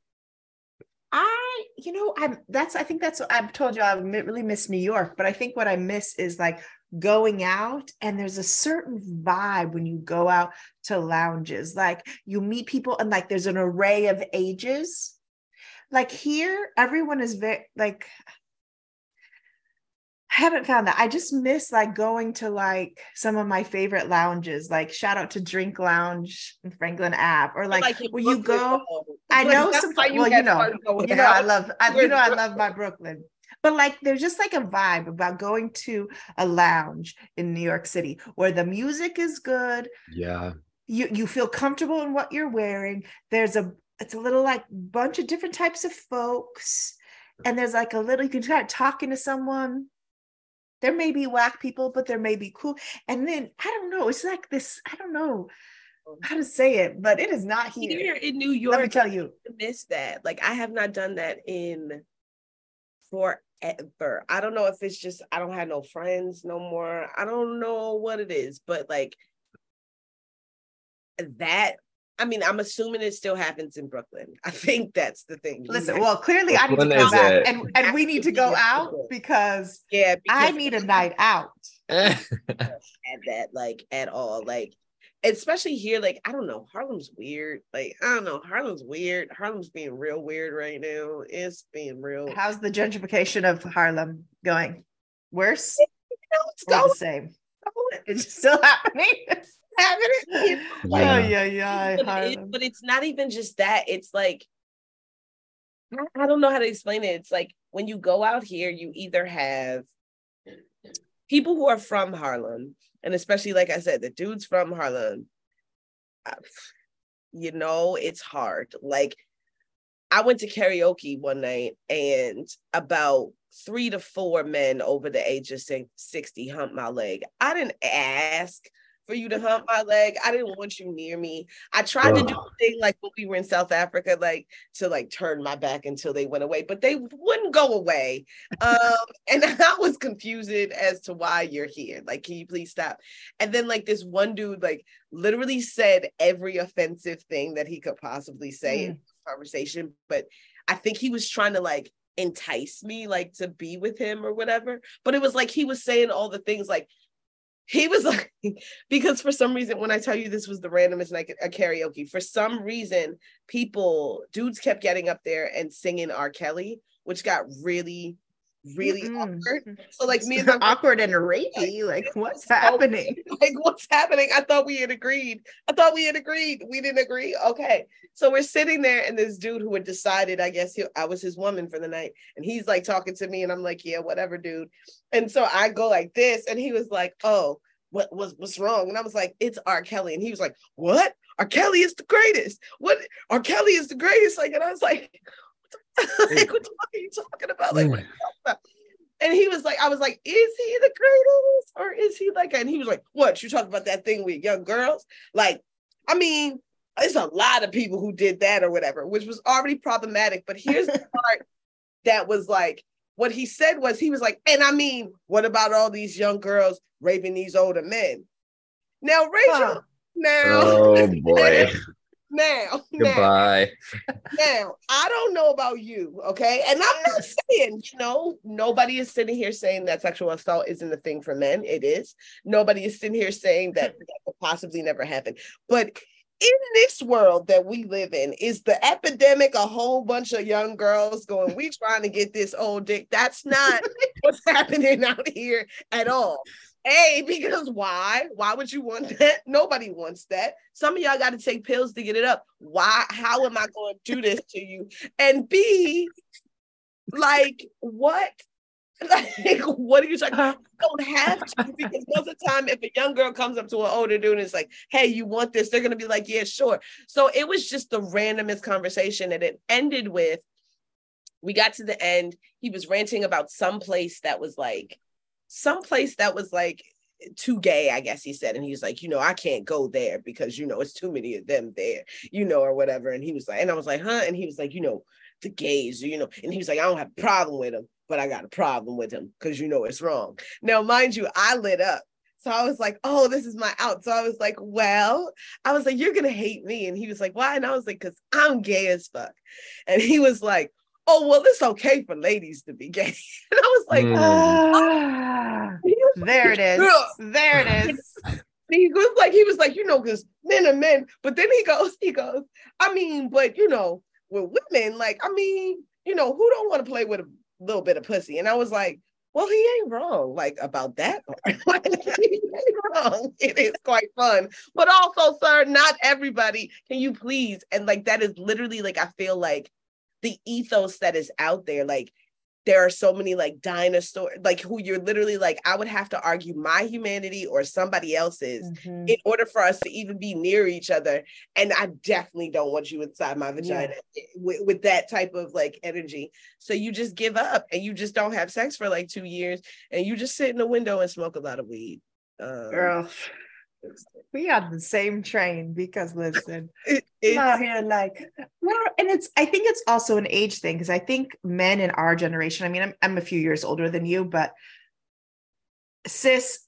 I, you know, I'm that's I think that's I've told you I really miss New York, but I think what I miss is like going out and there's a certain vibe when you go out to lounges like you meet people and like there's an array of ages like here everyone is very like I haven't found that. I just miss like going to like some of my favorite lounges, like shout out to Drink Lounge and Franklin Ave, or like, like where you go. I know some. Well, you know, you know, I love. I, you know, I love my Brooklyn but like there's just like a vibe about going to a lounge in New York City where the music is good. Yeah. You you feel comfortable in what you're wearing. There's a it's a little like bunch of different types of folks. And there's like a little you can start talking to someone. There may be whack people, but there may be cool. And then I don't know, it's like this, I don't know how to say it, but it is not here. Here in New York. Let me tell you. I miss that. Like I have not done that in forever. I don't know if it's just I don't have no friends no more. I don't know what it is, but like that I mean, I'm assuming it still happens in Brooklyn. I think that's the thing. Listen, well, clearly I need to come back and, and we need to go out because yeah, because I need a night out. at that like at all. Like especially here, like I don't know, Harlem's weird. Like I don't know, Harlem's weird. Harlem's being real weird right now. It's being real. How's the gentrification of Harlem going? Worse? You know, it's or the same. It's still happening. It's happening. yeah. Oh, yeah, yeah. But, it, but it's not even just that. It's like I don't know how to explain it. It's like when you go out here, you either have people who are from Harlem, and especially like I said, the dudes from Harlem, uh, you know, it's hard. Like I went to karaoke one night and about three to four men over the age of 60 humped my leg. I didn't ask for you to hump my leg. I didn't want you near me. I tried to do a thing like when we were in South Africa, like to like turn my back until they went away, but they wouldn't go away. Um, and I was confused as to why you're here. Like, can you please stop? And then like this one dude like literally said every offensive thing that he could possibly say mm. in conversation, but I think he was trying to like entice me like to be with him or whatever but it was like he was saying all the things like he was like because for some reason when i tell you this was the randomest night a karaoke for some reason people dudes kept getting up there and singing r. Kelly which got really really mm-hmm. awkward. So like me and my awkward and rapey. Like, like what's happening? Like what's happening? I thought we had agreed. I thought we had agreed. We didn't agree. Okay. So we're sitting there and this dude who had decided, I guess he, I was his woman for the night. And he's like talking to me and I'm like, yeah, whatever, dude. And so I go like this and he was like, oh, what was what's wrong? And I was like, it's R. Kelly. And he was like, what? R. Kelly is the greatest. What R. Kelly is the greatest. Like, and I was like, like, what are you talking about? Like, what about? And he was like, I was like, is he the greatest? Or is he like, and he was like, what? You talking about that thing with young girls? Like, I mean, there's a lot of people who did that or whatever, which was already problematic. But here's the part that was like, what he said was, he was like, and I mean, what about all these young girls raping these older men? Now, Rachel, huh. now, oh boy. Now, goodbye. Now, now, I don't know about you, okay? And I'm not saying, you know, nobody is sitting here saying that sexual assault isn't a thing for men. It is. Nobody is sitting here saying that that could possibly never happen. But in this world that we live in, is the epidemic a whole bunch of young girls going, we trying to get this old dick? That's not what's happening out here at all. A, because why? Why would you want that? Nobody wants that. Some of y'all got to take pills to get it up. Why? How am I going to do this to you? And B, like, what? Like, what are you talking about? You don't have to because most of the time, if a young girl comes up to an older dude and it's like, hey, you want this? They're gonna be like, yeah, sure. So it was just the randomest conversation, and it ended with we got to the end. He was ranting about some place that was like someplace that was like too gay, I guess he said. And he was like, you know, I can't go there because, you know, it's too many of them there, you know, or whatever. And he was like, and I was like, huh? And he was like, you know, the gays, you know, and he was like, I don't have a problem with him, but I got a problem with him because, you know, it's wrong. Now, mind you, I lit up. So I was like, oh, this is my out. So I was like, well, I was like, you're going to hate me. And he was like, why? And I was like, because I'm gay as fuck. And he was like, oh well it's okay for ladies to be gay and i was like mm. uh, there it is there it is he was like he was like you know because men are men but then he goes he goes i mean but you know with women like i mean you know who don't want to play with a little bit of pussy and i was like well, he ain't wrong, like about that part. he ain't wrong. It is quite fun. But also, sir, not everybody. Can you please? And like that is literally like I feel like the ethos that is out there like there are so many like dinosaur like who you're literally like i would have to argue my humanity or somebody else's mm-hmm. in order for us to even be near each other and i definitely don't want you inside my vagina yeah. with, with that type of like energy so you just give up and you just don't have sex for like two years and you just sit in the window and smoke a lot of weed um, girl we on the same train because listen, it, it's out here like well, and it's I think it's also an age thing because I think men in our generation, I mean, I'm I'm a few years older than you, but cis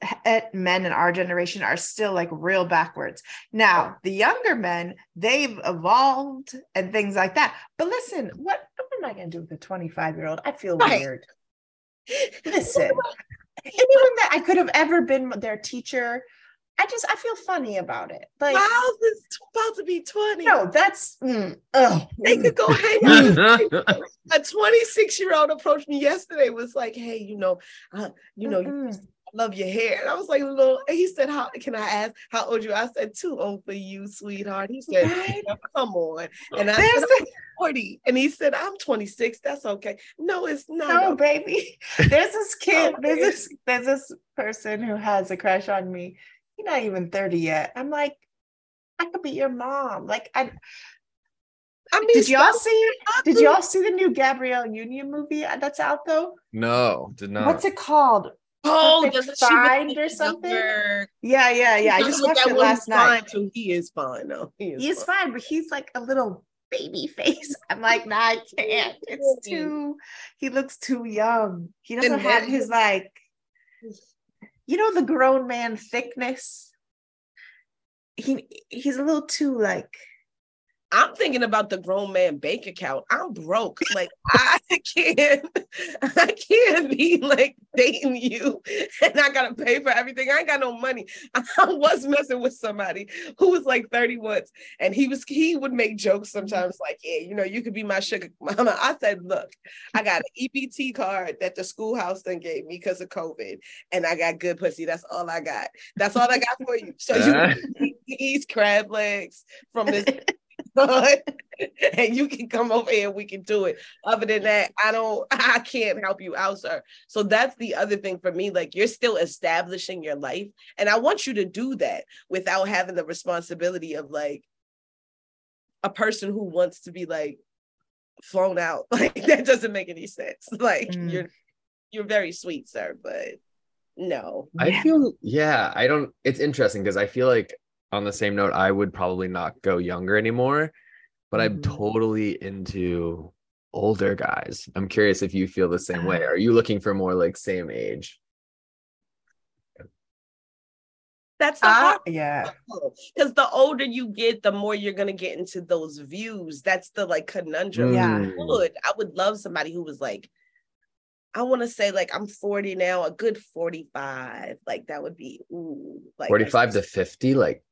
men in our generation are still like real backwards. Now, the younger men, they've evolved and things like that. But listen, what, what am I going to do with a 25 year old? I feel right. weird. Listen, anyone that I could have ever been their teacher, I just I feel funny about it. Like Miles is about to be 20. No, that's mm, oh they could go hang out. a 26 year old approached me yesterday, was like, Hey, you know, uh, you know, mm-hmm. you love your hair. And I was like, little, he said, How can I ask how old you? I said, too old for you, sweetheart. He said, Come on. And I There's said, 40. And he said, I'm 26. That's okay. No, it's not. No, baby. There's this kid, there's this, there's this person who has a crush on me. He's not even 30 yet. I'm like, I could be your mom. Like I I mean, did y'all see? Did y'all see the new Gabrielle Union movie uh, that's out though? No, did not. What's it called? Oh, doesn't find or something? Yeah, yeah, yeah. I just watched it last night. So he is fine. No, he is, he is fine. fine, but he's like a little baby face. I'm like, nah, I can't. It's too. He looks too young. He doesn't and have his like. You know the grown man thickness. He he's a little too like I'm thinking about the grown man bank account. I'm broke. Like I can't, I can't be like dating you and I gotta pay for everything. I ain't got no money. I was messing with somebody who was like 30 once, and he was he would make jokes sometimes like, yeah, you know, you could be my sugar mama. I said, look, I got an EBT card that the schoolhouse then gave me because of COVID, and I got good pussy. That's all I got. That's all I got for you. So you uh-huh. eat crab legs from this and you can come over here and we can do it. Other than that, I don't, I can't help you out, sir. So that's the other thing for me. Like you're still establishing your life. And I want you to do that without having the responsibility of like a person who wants to be like flown out. Like that doesn't make any sense. Like mm. you're you're very sweet, sir, but no. I feel yeah, I don't it's interesting because I feel like on the same note, I would probably not go younger anymore, but mm-hmm. I'm totally into older guys. I'm curious if you feel the same way. Are you looking for more like same age? That's the uh, yeah. Because the older you get, the more you're gonna get into those views. That's the like conundrum. Yeah. I would, I would love somebody who was like, I want to say like I'm 40 now, a good 45. Like that would be ooh, like 45 to 50, like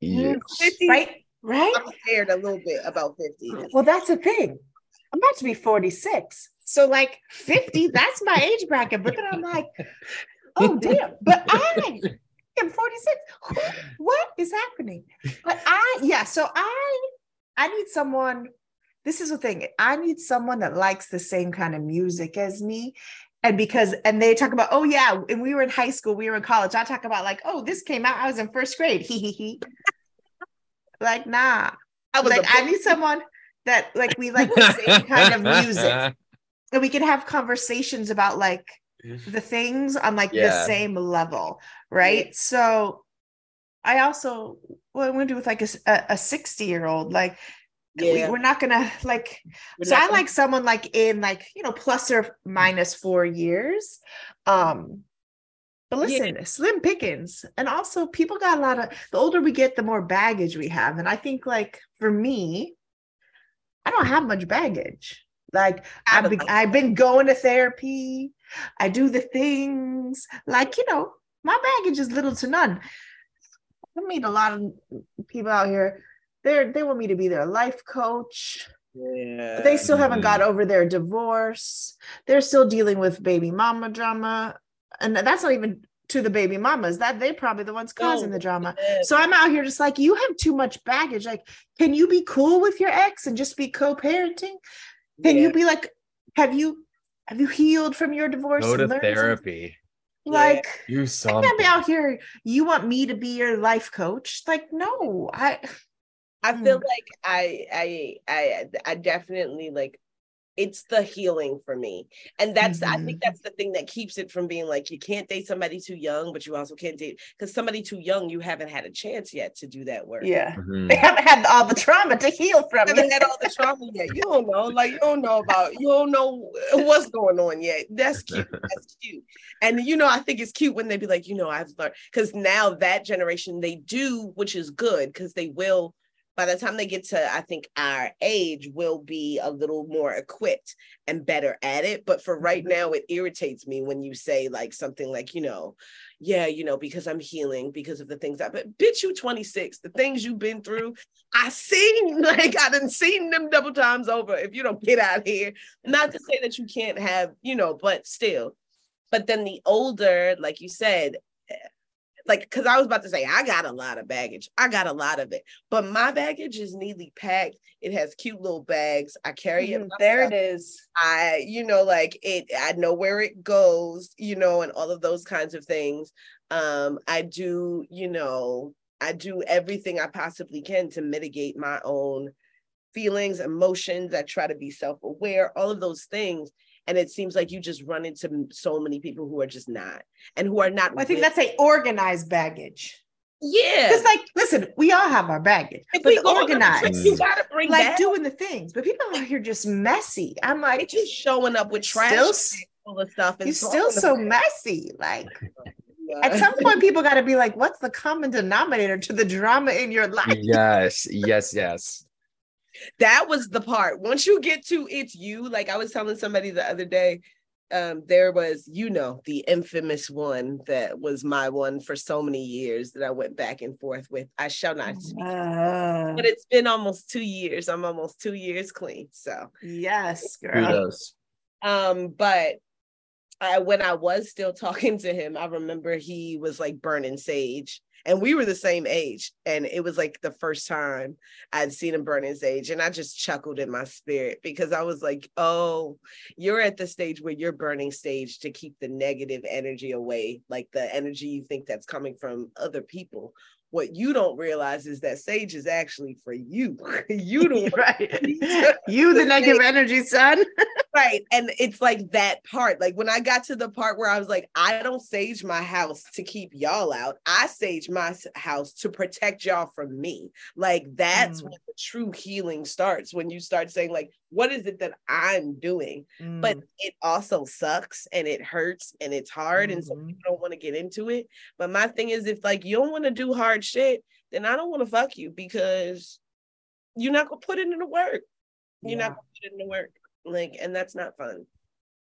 Yes. 50, right? Right? I'm scared a little bit about 50. Well, that's the thing. I'm about to be 46. So, like 50, that's my age bracket. But then I'm like, oh, damn. But I am 46. What is happening? But I, yeah. So I, I need someone. This is the thing. I need someone that likes the same kind of music as me and because and they talk about oh yeah and we were in high school we were in college i talk about like oh this came out i was in first grade he he he like nah. I was like i need someone that like we like the same kind of music. And we can have conversations about like the things on like yeah. the same level right? So i also what i'm gonna do with like a, a 60 year old like yeah. we, are not gonna like we're so i gonna... like someone like in like you know plus or minus four years. Um but listen yeah. slim pickings and also people got a lot of the older we get the more baggage we have and i think like for me i don't have much baggage like I've been, I've been going to therapy i do the things like you know my baggage is little to none i meet a lot of people out here they they want me to be their life coach. Yeah. They still haven't got mm-hmm. over their divorce. They're still dealing with baby mama drama. And that's not even to the baby mamas that they probably the ones causing oh, the drama. Yeah. So I'm out here just like you have too much baggage. Like, can you be cool with your ex and just be co-parenting? Can yeah. you be like, have you have you healed from your divorce? Go to therapy. Like you saw. I can't be out here. You want me to be your life coach? Like, no, I I feel mm. like I I I I definitely like it's the healing for me. And that's mm-hmm. I think mm-hmm. that's the thing that keeps it from being like you can't date somebody too young, but you also can't date because somebody too young, you haven't had a chance yet to do that work. Yeah. Mm-hmm. They haven't had all the trauma to heal from. You haven't had all the trauma yet. You don't know. Like you don't know about you don't know what's going on yet. That's cute. That's cute. And you know, I think it's cute when they be like, you know, I've learned because now that generation they do, which is good because they will by the time they get to i think our age will be a little more equipped and better at it. But for right mm-hmm. now it irritates me when you say like something like you know yeah you know because i'm healing because of the things that but bitch you 26 the things you've been through i seen like i didn't seen them double times over if you don't get out here. Not to say that you can't have you know but still. But then the older like you said like because I was about to say I got a lot of baggage. I got a lot of it, but my baggage is neatly packed. It has cute little bags. I carry mm, it. There it is. I, you know, like it. I know where it goes. You know, and all of those kinds of things. Um, I do. You know, I do everything I possibly can to mitigate my own feelings, emotions. I try to be self aware. All of those things and it seems like you just run into so many people who are just not and who are not well, i think that's a organized baggage yeah it's like listen we all have our baggage if but organized you gotta bring like that. doing the things but people out here just messy i'm like it's just showing up with trash still, all the stuff you're still so messy like yeah. At some point, people got to be like, "What's the common denominator to the drama in your life?" Yes, yes, yes that was the part. Once you get to it's you, like I was telling somebody the other day, um, there was, you know, the infamous one that was my one for so many years that I went back and forth with. I shall not speak, uh, but it's been almost two years. I'm almost two years clean. So yes, girl. Um, but I, when I was still talking to him, I remember he was like burning sage and we were the same age and it was like the first time i'd seen him burn his age and i just chuckled in my spirit because i was like oh you're at the stage where you're burning stage to keep the negative energy away like the energy you think that's coming from other people what you don't realize is that sage is actually for you. you the right. you the negative energy, son. Right. And it's like that part. Like when I got to the part where I was like, I don't sage my house to keep y'all out. I sage my house to protect y'all from me. Like that's mm. when the true healing starts. When you start saying, like, what is it that I'm doing? Mm. But it also sucks and it hurts and it's hard. Mm-hmm. And so mm-hmm. people don't want to get into it. But my thing is, if like you don't want to do hard shit, then I don't want to fuck you because you're not gonna put it in the work. You're yeah. not gonna put it in the work. Like, and that's not fun.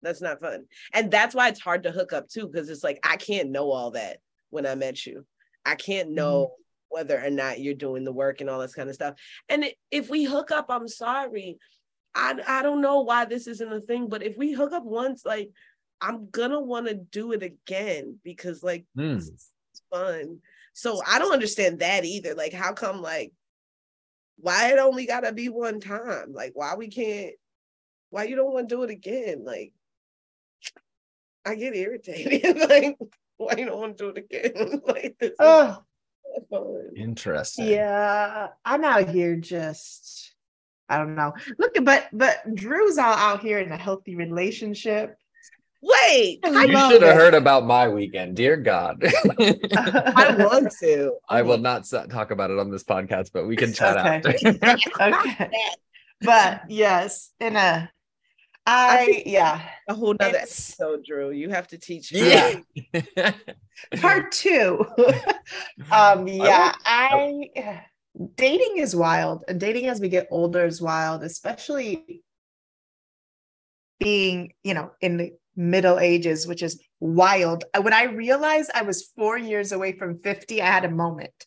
That's not fun. And that's why it's hard to hook up too, because it's like I can't know all that when I met you. I can't know mm-hmm. whether or not you're doing the work and all this kind of stuff. And if we hook up, I'm sorry. I, I don't know why this isn't a thing, but if we hook up once, like I'm gonna want to do it again because like mm. it's fun. So I don't understand that either. Like, how come like why it only gotta be one time? Like, why we can't? Why you don't want to do it again? Like, I get irritated. like, why you don't want to do it again? like, this oh. Interesting. Yeah, I'm out here just I don't know. Look, but but Drew's all out here in a healthy relationship. Wait, you should have heard about my weekend. Dear God, I want to. I will not talk about it on this podcast, but we can chat okay. after. okay, but yes, in a, I yeah, a whole nother it's, episode, Drew. You have to teach me. Yeah, part two. um, yeah, I. I dating is wild and dating as we get older is wild especially being you know in the middle ages which is wild when i realized i was four years away from 50 i had a moment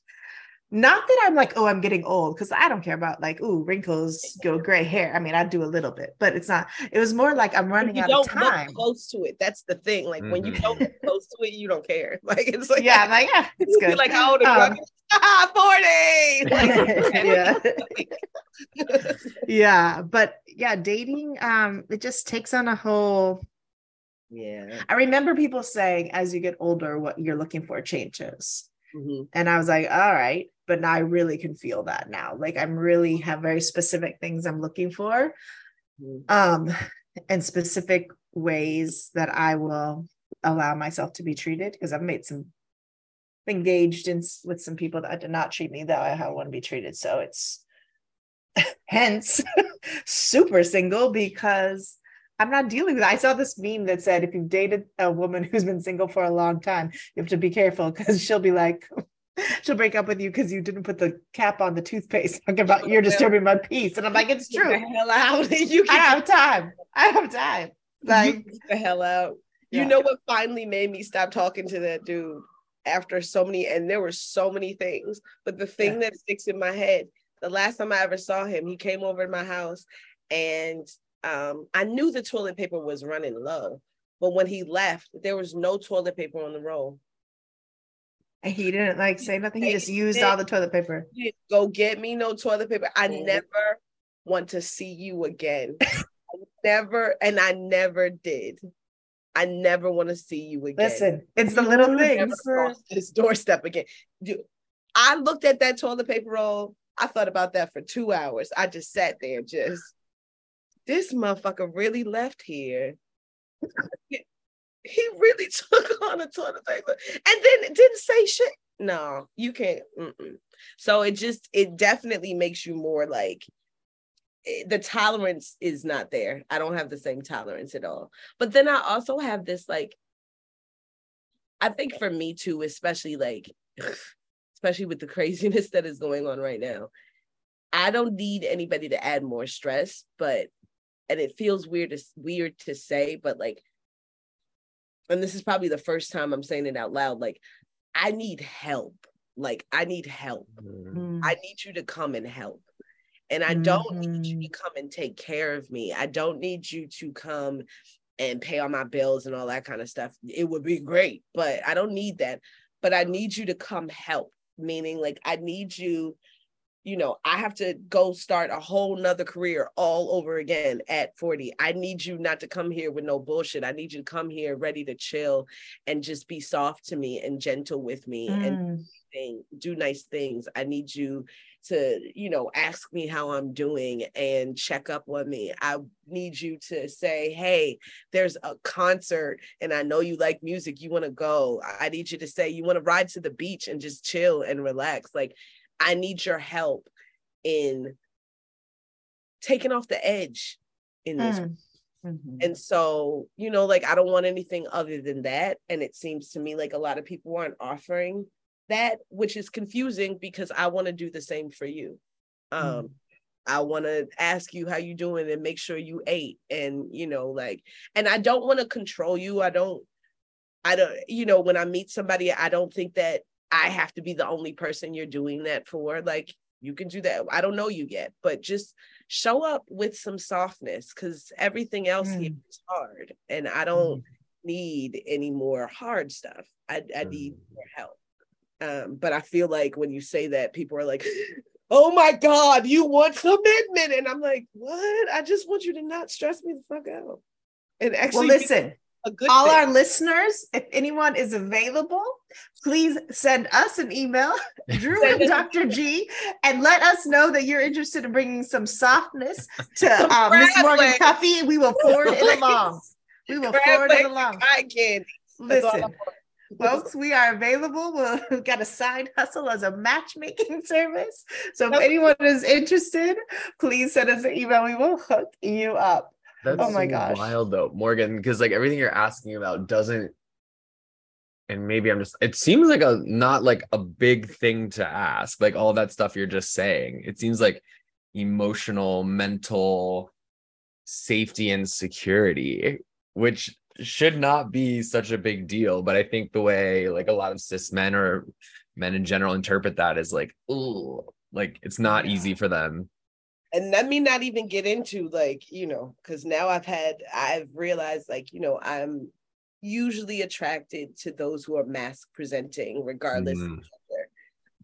not that I'm like, oh, I'm getting old, because I don't care about like, ooh, wrinkles, go gray hair. I mean, I do a little bit, but it's not. It was more like I'm running out of time. close to it. That's the thing. Like mm-hmm. when you don't get close to it, you don't care. Like it's like yeah, I'm like yeah, it's good. Like how old are you? Um, Forty. Like, yeah, yeah, but yeah, dating, um, it just takes on a whole. Yeah, I remember people saying as you get older, what you're looking for changes. Mm-hmm. And I was like, all right, but now I really can feel that now. Like I'm really have very specific things I'm looking for. Mm-hmm. Um, and specific ways that I will allow myself to be treated because I've made some engaged in with some people that did not treat me that way I want to be treated. So it's hence super single because I'm not dealing with it. I saw this meme that said if you've dated a woman who's been single for a long time, you have to be careful because she'll be like, she'll break up with you because you didn't put the cap on the toothpaste. Talking about you're disturbing my peace, and I'm like, it's true. The hell out. you I have time. I have time. Like the hell out. You know what finally made me stop talking to that dude after so many, and there were so many things. But the thing yeah. that sticks in my head, the last time I ever saw him, he came over to my house, and um, I knew the toilet paper was running low. But when he left, there was no toilet paper on the roll. And he didn't like say nothing. He just used all the toilet paper. Go get me no toilet paper. I never want to see you again. never, and I never did. I never want to see you again. Listen, it's the little things. This doorstep again. I looked at that toilet paper roll. I thought about that for two hours. I just sat there, just this motherfucker really left here. He really took on a toilet paper and then didn't say shit. No, you can't. Mm-mm. So it just it definitely makes you more like eh, the tolerance is not there. I don't have the same tolerance at all. But then I also have this like I think for me too, especially like especially with the craziness that is going on right now. I don't need anybody to add more stress, but and it feels weird to weird to say, but like and this is probably the first time I'm saying it out loud, like, I need help. Like, I need help. Mm-hmm. I need you to come and help. And I don't mm-hmm. need you to mm-hmm. come and take care of me. I don't need you to come and pay all my bills and all that kind of stuff. It would be great, but I don't need that. But I need you to come help, meaning like I need you you know, I have to go start a whole nother career all over again at 40. I need you not to come here with no bullshit. I need you to come here ready to chill and just be soft to me and gentle with me mm. and do nice things. I need you to, you know, ask me how I'm doing and check up on me. I need you to say, hey, there's a concert and I know you like music. You want to go. I need you to say, you want to ride to the beach and just chill and relax. Like, I need your help in taking off the edge in this. Mm. Mm-hmm. And so, you know, like I don't want anything other than that. And it seems to me like a lot of people aren't offering that, which is confusing because I want to do the same for you. Um, mm. I want to ask you how you doing and make sure you ate and you know like and I don't want to control you. I don't I don't you know when I meet somebody I don't think that I have to be the only person you're doing that for. Like you can do that. I don't know you yet, but just show up with some softness because everything else mm. is hard. And I don't mm. need any more hard stuff. I, I need mm. more help. Um, but I feel like when you say that, people are like, oh my God, you want commitment. And I'm like, what? I just want you to not stress me the fuck out. And actually, well, listen, all thing. our listeners, if anyone is available, please send us an email, Drew and Dr. G, and let us know that you're interested in bringing some softness to um, Miss Morgan Cuffie. We will forward it along. We will forward it along. I can. Listen, folks, we are available. We've got a side hustle as a matchmaking service. So if anyone is interested, please send us an email. We will hook you up. That's oh my gosh. wild though, Morgan, because like everything you're asking about doesn't and maybe I'm just it seems like a not like a big thing to ask, like all that stuff you're just saying. It seems like emotional, mental safety and security, which should not be such a big deal. But I think the way like a lot of cis men or men in general interpret that is like, oh, like it's not easy for them and let me not even get into like you know because now i've had i've realized like you know i'm usually attracted to those who are masc presenting regardless mm. of gender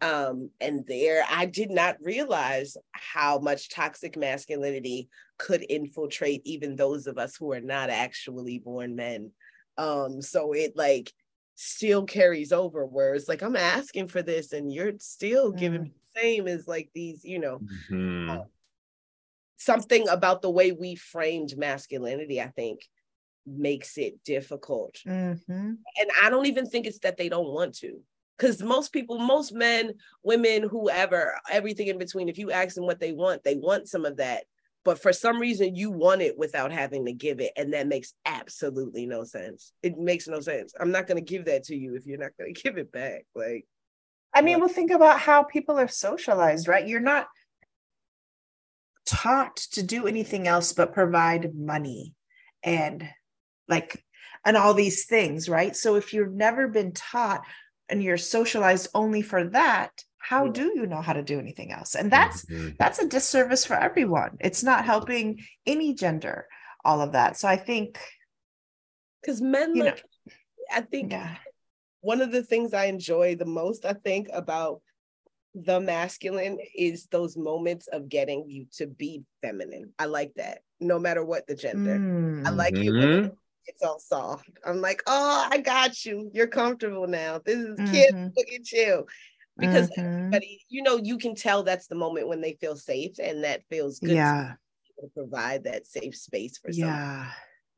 um and there i did not realize how much toxic masculinity could infiltrate even those of us who are not actually born men um so it like still carries over where it's like i'm asking for this and you're still giving mm. me the same as like these you know mm-hmm. uh, something about the way we framed masculinity, I think, makes it difficult. Mm-hmm. And I don't even think it's that they don't want to. Because most people, most men, women, whoever, everything in between, if you ask them what they want, they want some of that. But for some reason, you want it without having to give it. And that makes absolutely no sense. It makes no sense. I'm not going to give that to you if you're not going to give it back. Like, I mean, we'll think about how people are socialized, right? You're not taught to do anything else but provide money and like and all these things, right? So if you've never been taught and you're socialized only for that, how do you know how to do anything else? And that's mm-hmm. that's a disservice for everyone. It's not helping any gender, all of that. So I think because men like know, I think yeah. one of the things I enjoy the most, I think, about the masculine is those moments of getting you to be feminine. I like that, no matter what the gender. Mm. I like mm-hmm. it's all soft. I'm like, oh, I got you. You're comfortable now. This is mm-hmm. kid. Look at you. Because mm-hmm. everybody, you know, you can tell that's the moment when they feel safe, and that feels good. Yeah. To provide that safe space for yeah.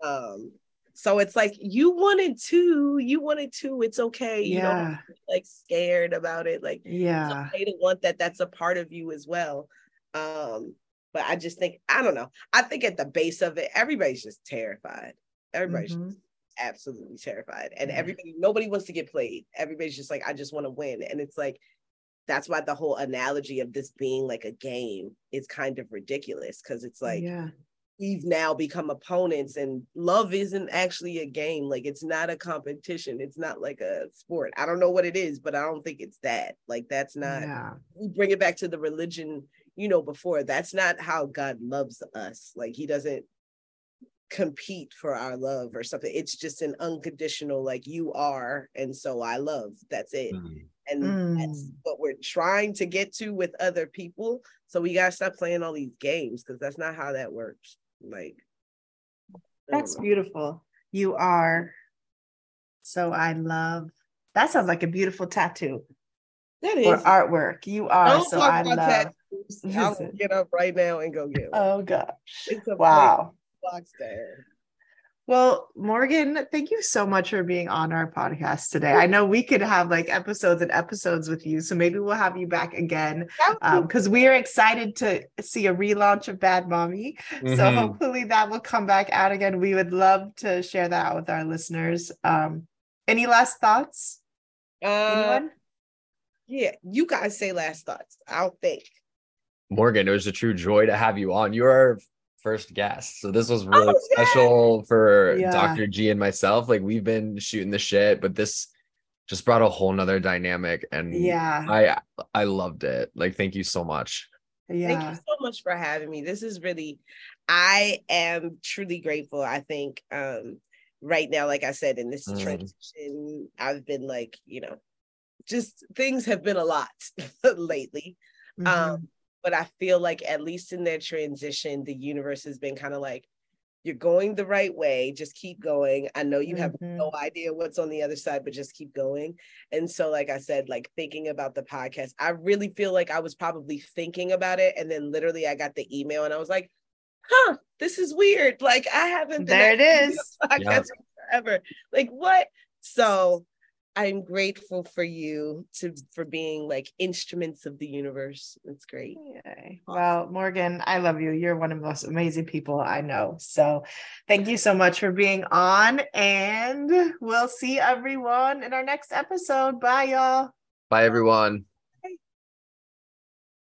Um, so it's like you wanted to, you wanted to, it's okay. You yeah. don't like scared about it. Like yeah, it's okay to want that. That's a part of you as well. Um, but I just think, I don't know. I think at the base of it, everybody's just terrified. Everybody's mm-hmm. absolutely terrified. And everybody, nobody wants to get played. Everybody's just like, I just want to win. And it's like, that's why the whole analogy of this being like a game is kind of ridiculous because it's like yeah we've now become opponents and love isn't actually a game. Like it's not a competition. It's not like a sport. I don't know what it is but i don't think it's that. Like that's not yeah. we bring it back to the religion you know before. That's not how god loves us. Like he doesn't compete for our love or something. It's just an unconditional like you are and so i love. That's it. Mm. and mm. that's what we're trying to get to with other people. So we got to stop playing all these games because that's not how that works like that's beautiful. You are. So I love that sounds like a beautiful tattoo. That is or artwork. You are so I love. I'll get up right now and go get one. Oh gosh. wow. Box there. Well, Morgan, thank you so much for being on our podcast today. I know we could have like episodes and episodes with you, so maybe we'll have you back again because um, we are excited to see a relaunch of Bad Mommi. Mm-hmm. So hopefully that will come back out again. We would love to share that out with our listeners. Um, any last thoughts? Uh, Anyone? Yeah, you guys say last thoughts. I'll think. Morgan, it was a true joy to have you on. You are first guest. So this was really oh, special for yeah. Dr. G and myself. Like we've been shooting the shit, but this just brought a whole nother dynamic. And yeah, I I loved it. Like thank you so much. Yeah. Thank you so much for having me. This is really I am truly grateful. I think um right now, like I said, in this mm. transition, I've been like, you know, just things have been a lot lately. Mm-hmm. Um but I feel like at least in their transition, the universe has been kind of like, you're going the right way, just keep going. I know you have mm-hmm. no idea what's on the other side, but just keep going. And so, like I said, like thinking about the podcast, I really feel like I was probably thinking about it. And then literally I got the email and I was like, huh, this is weird. Like I haven't there it is. Podcast forever. Like what? So I'm grateful for you to for being like instruments of the universe. It's great. Yay. Well, Morgan, I love you. You're one of the most amazing people I know. So thank you so much for being on. And we'll see everyone in our next episode. Bye, y'all. Bye, everyone.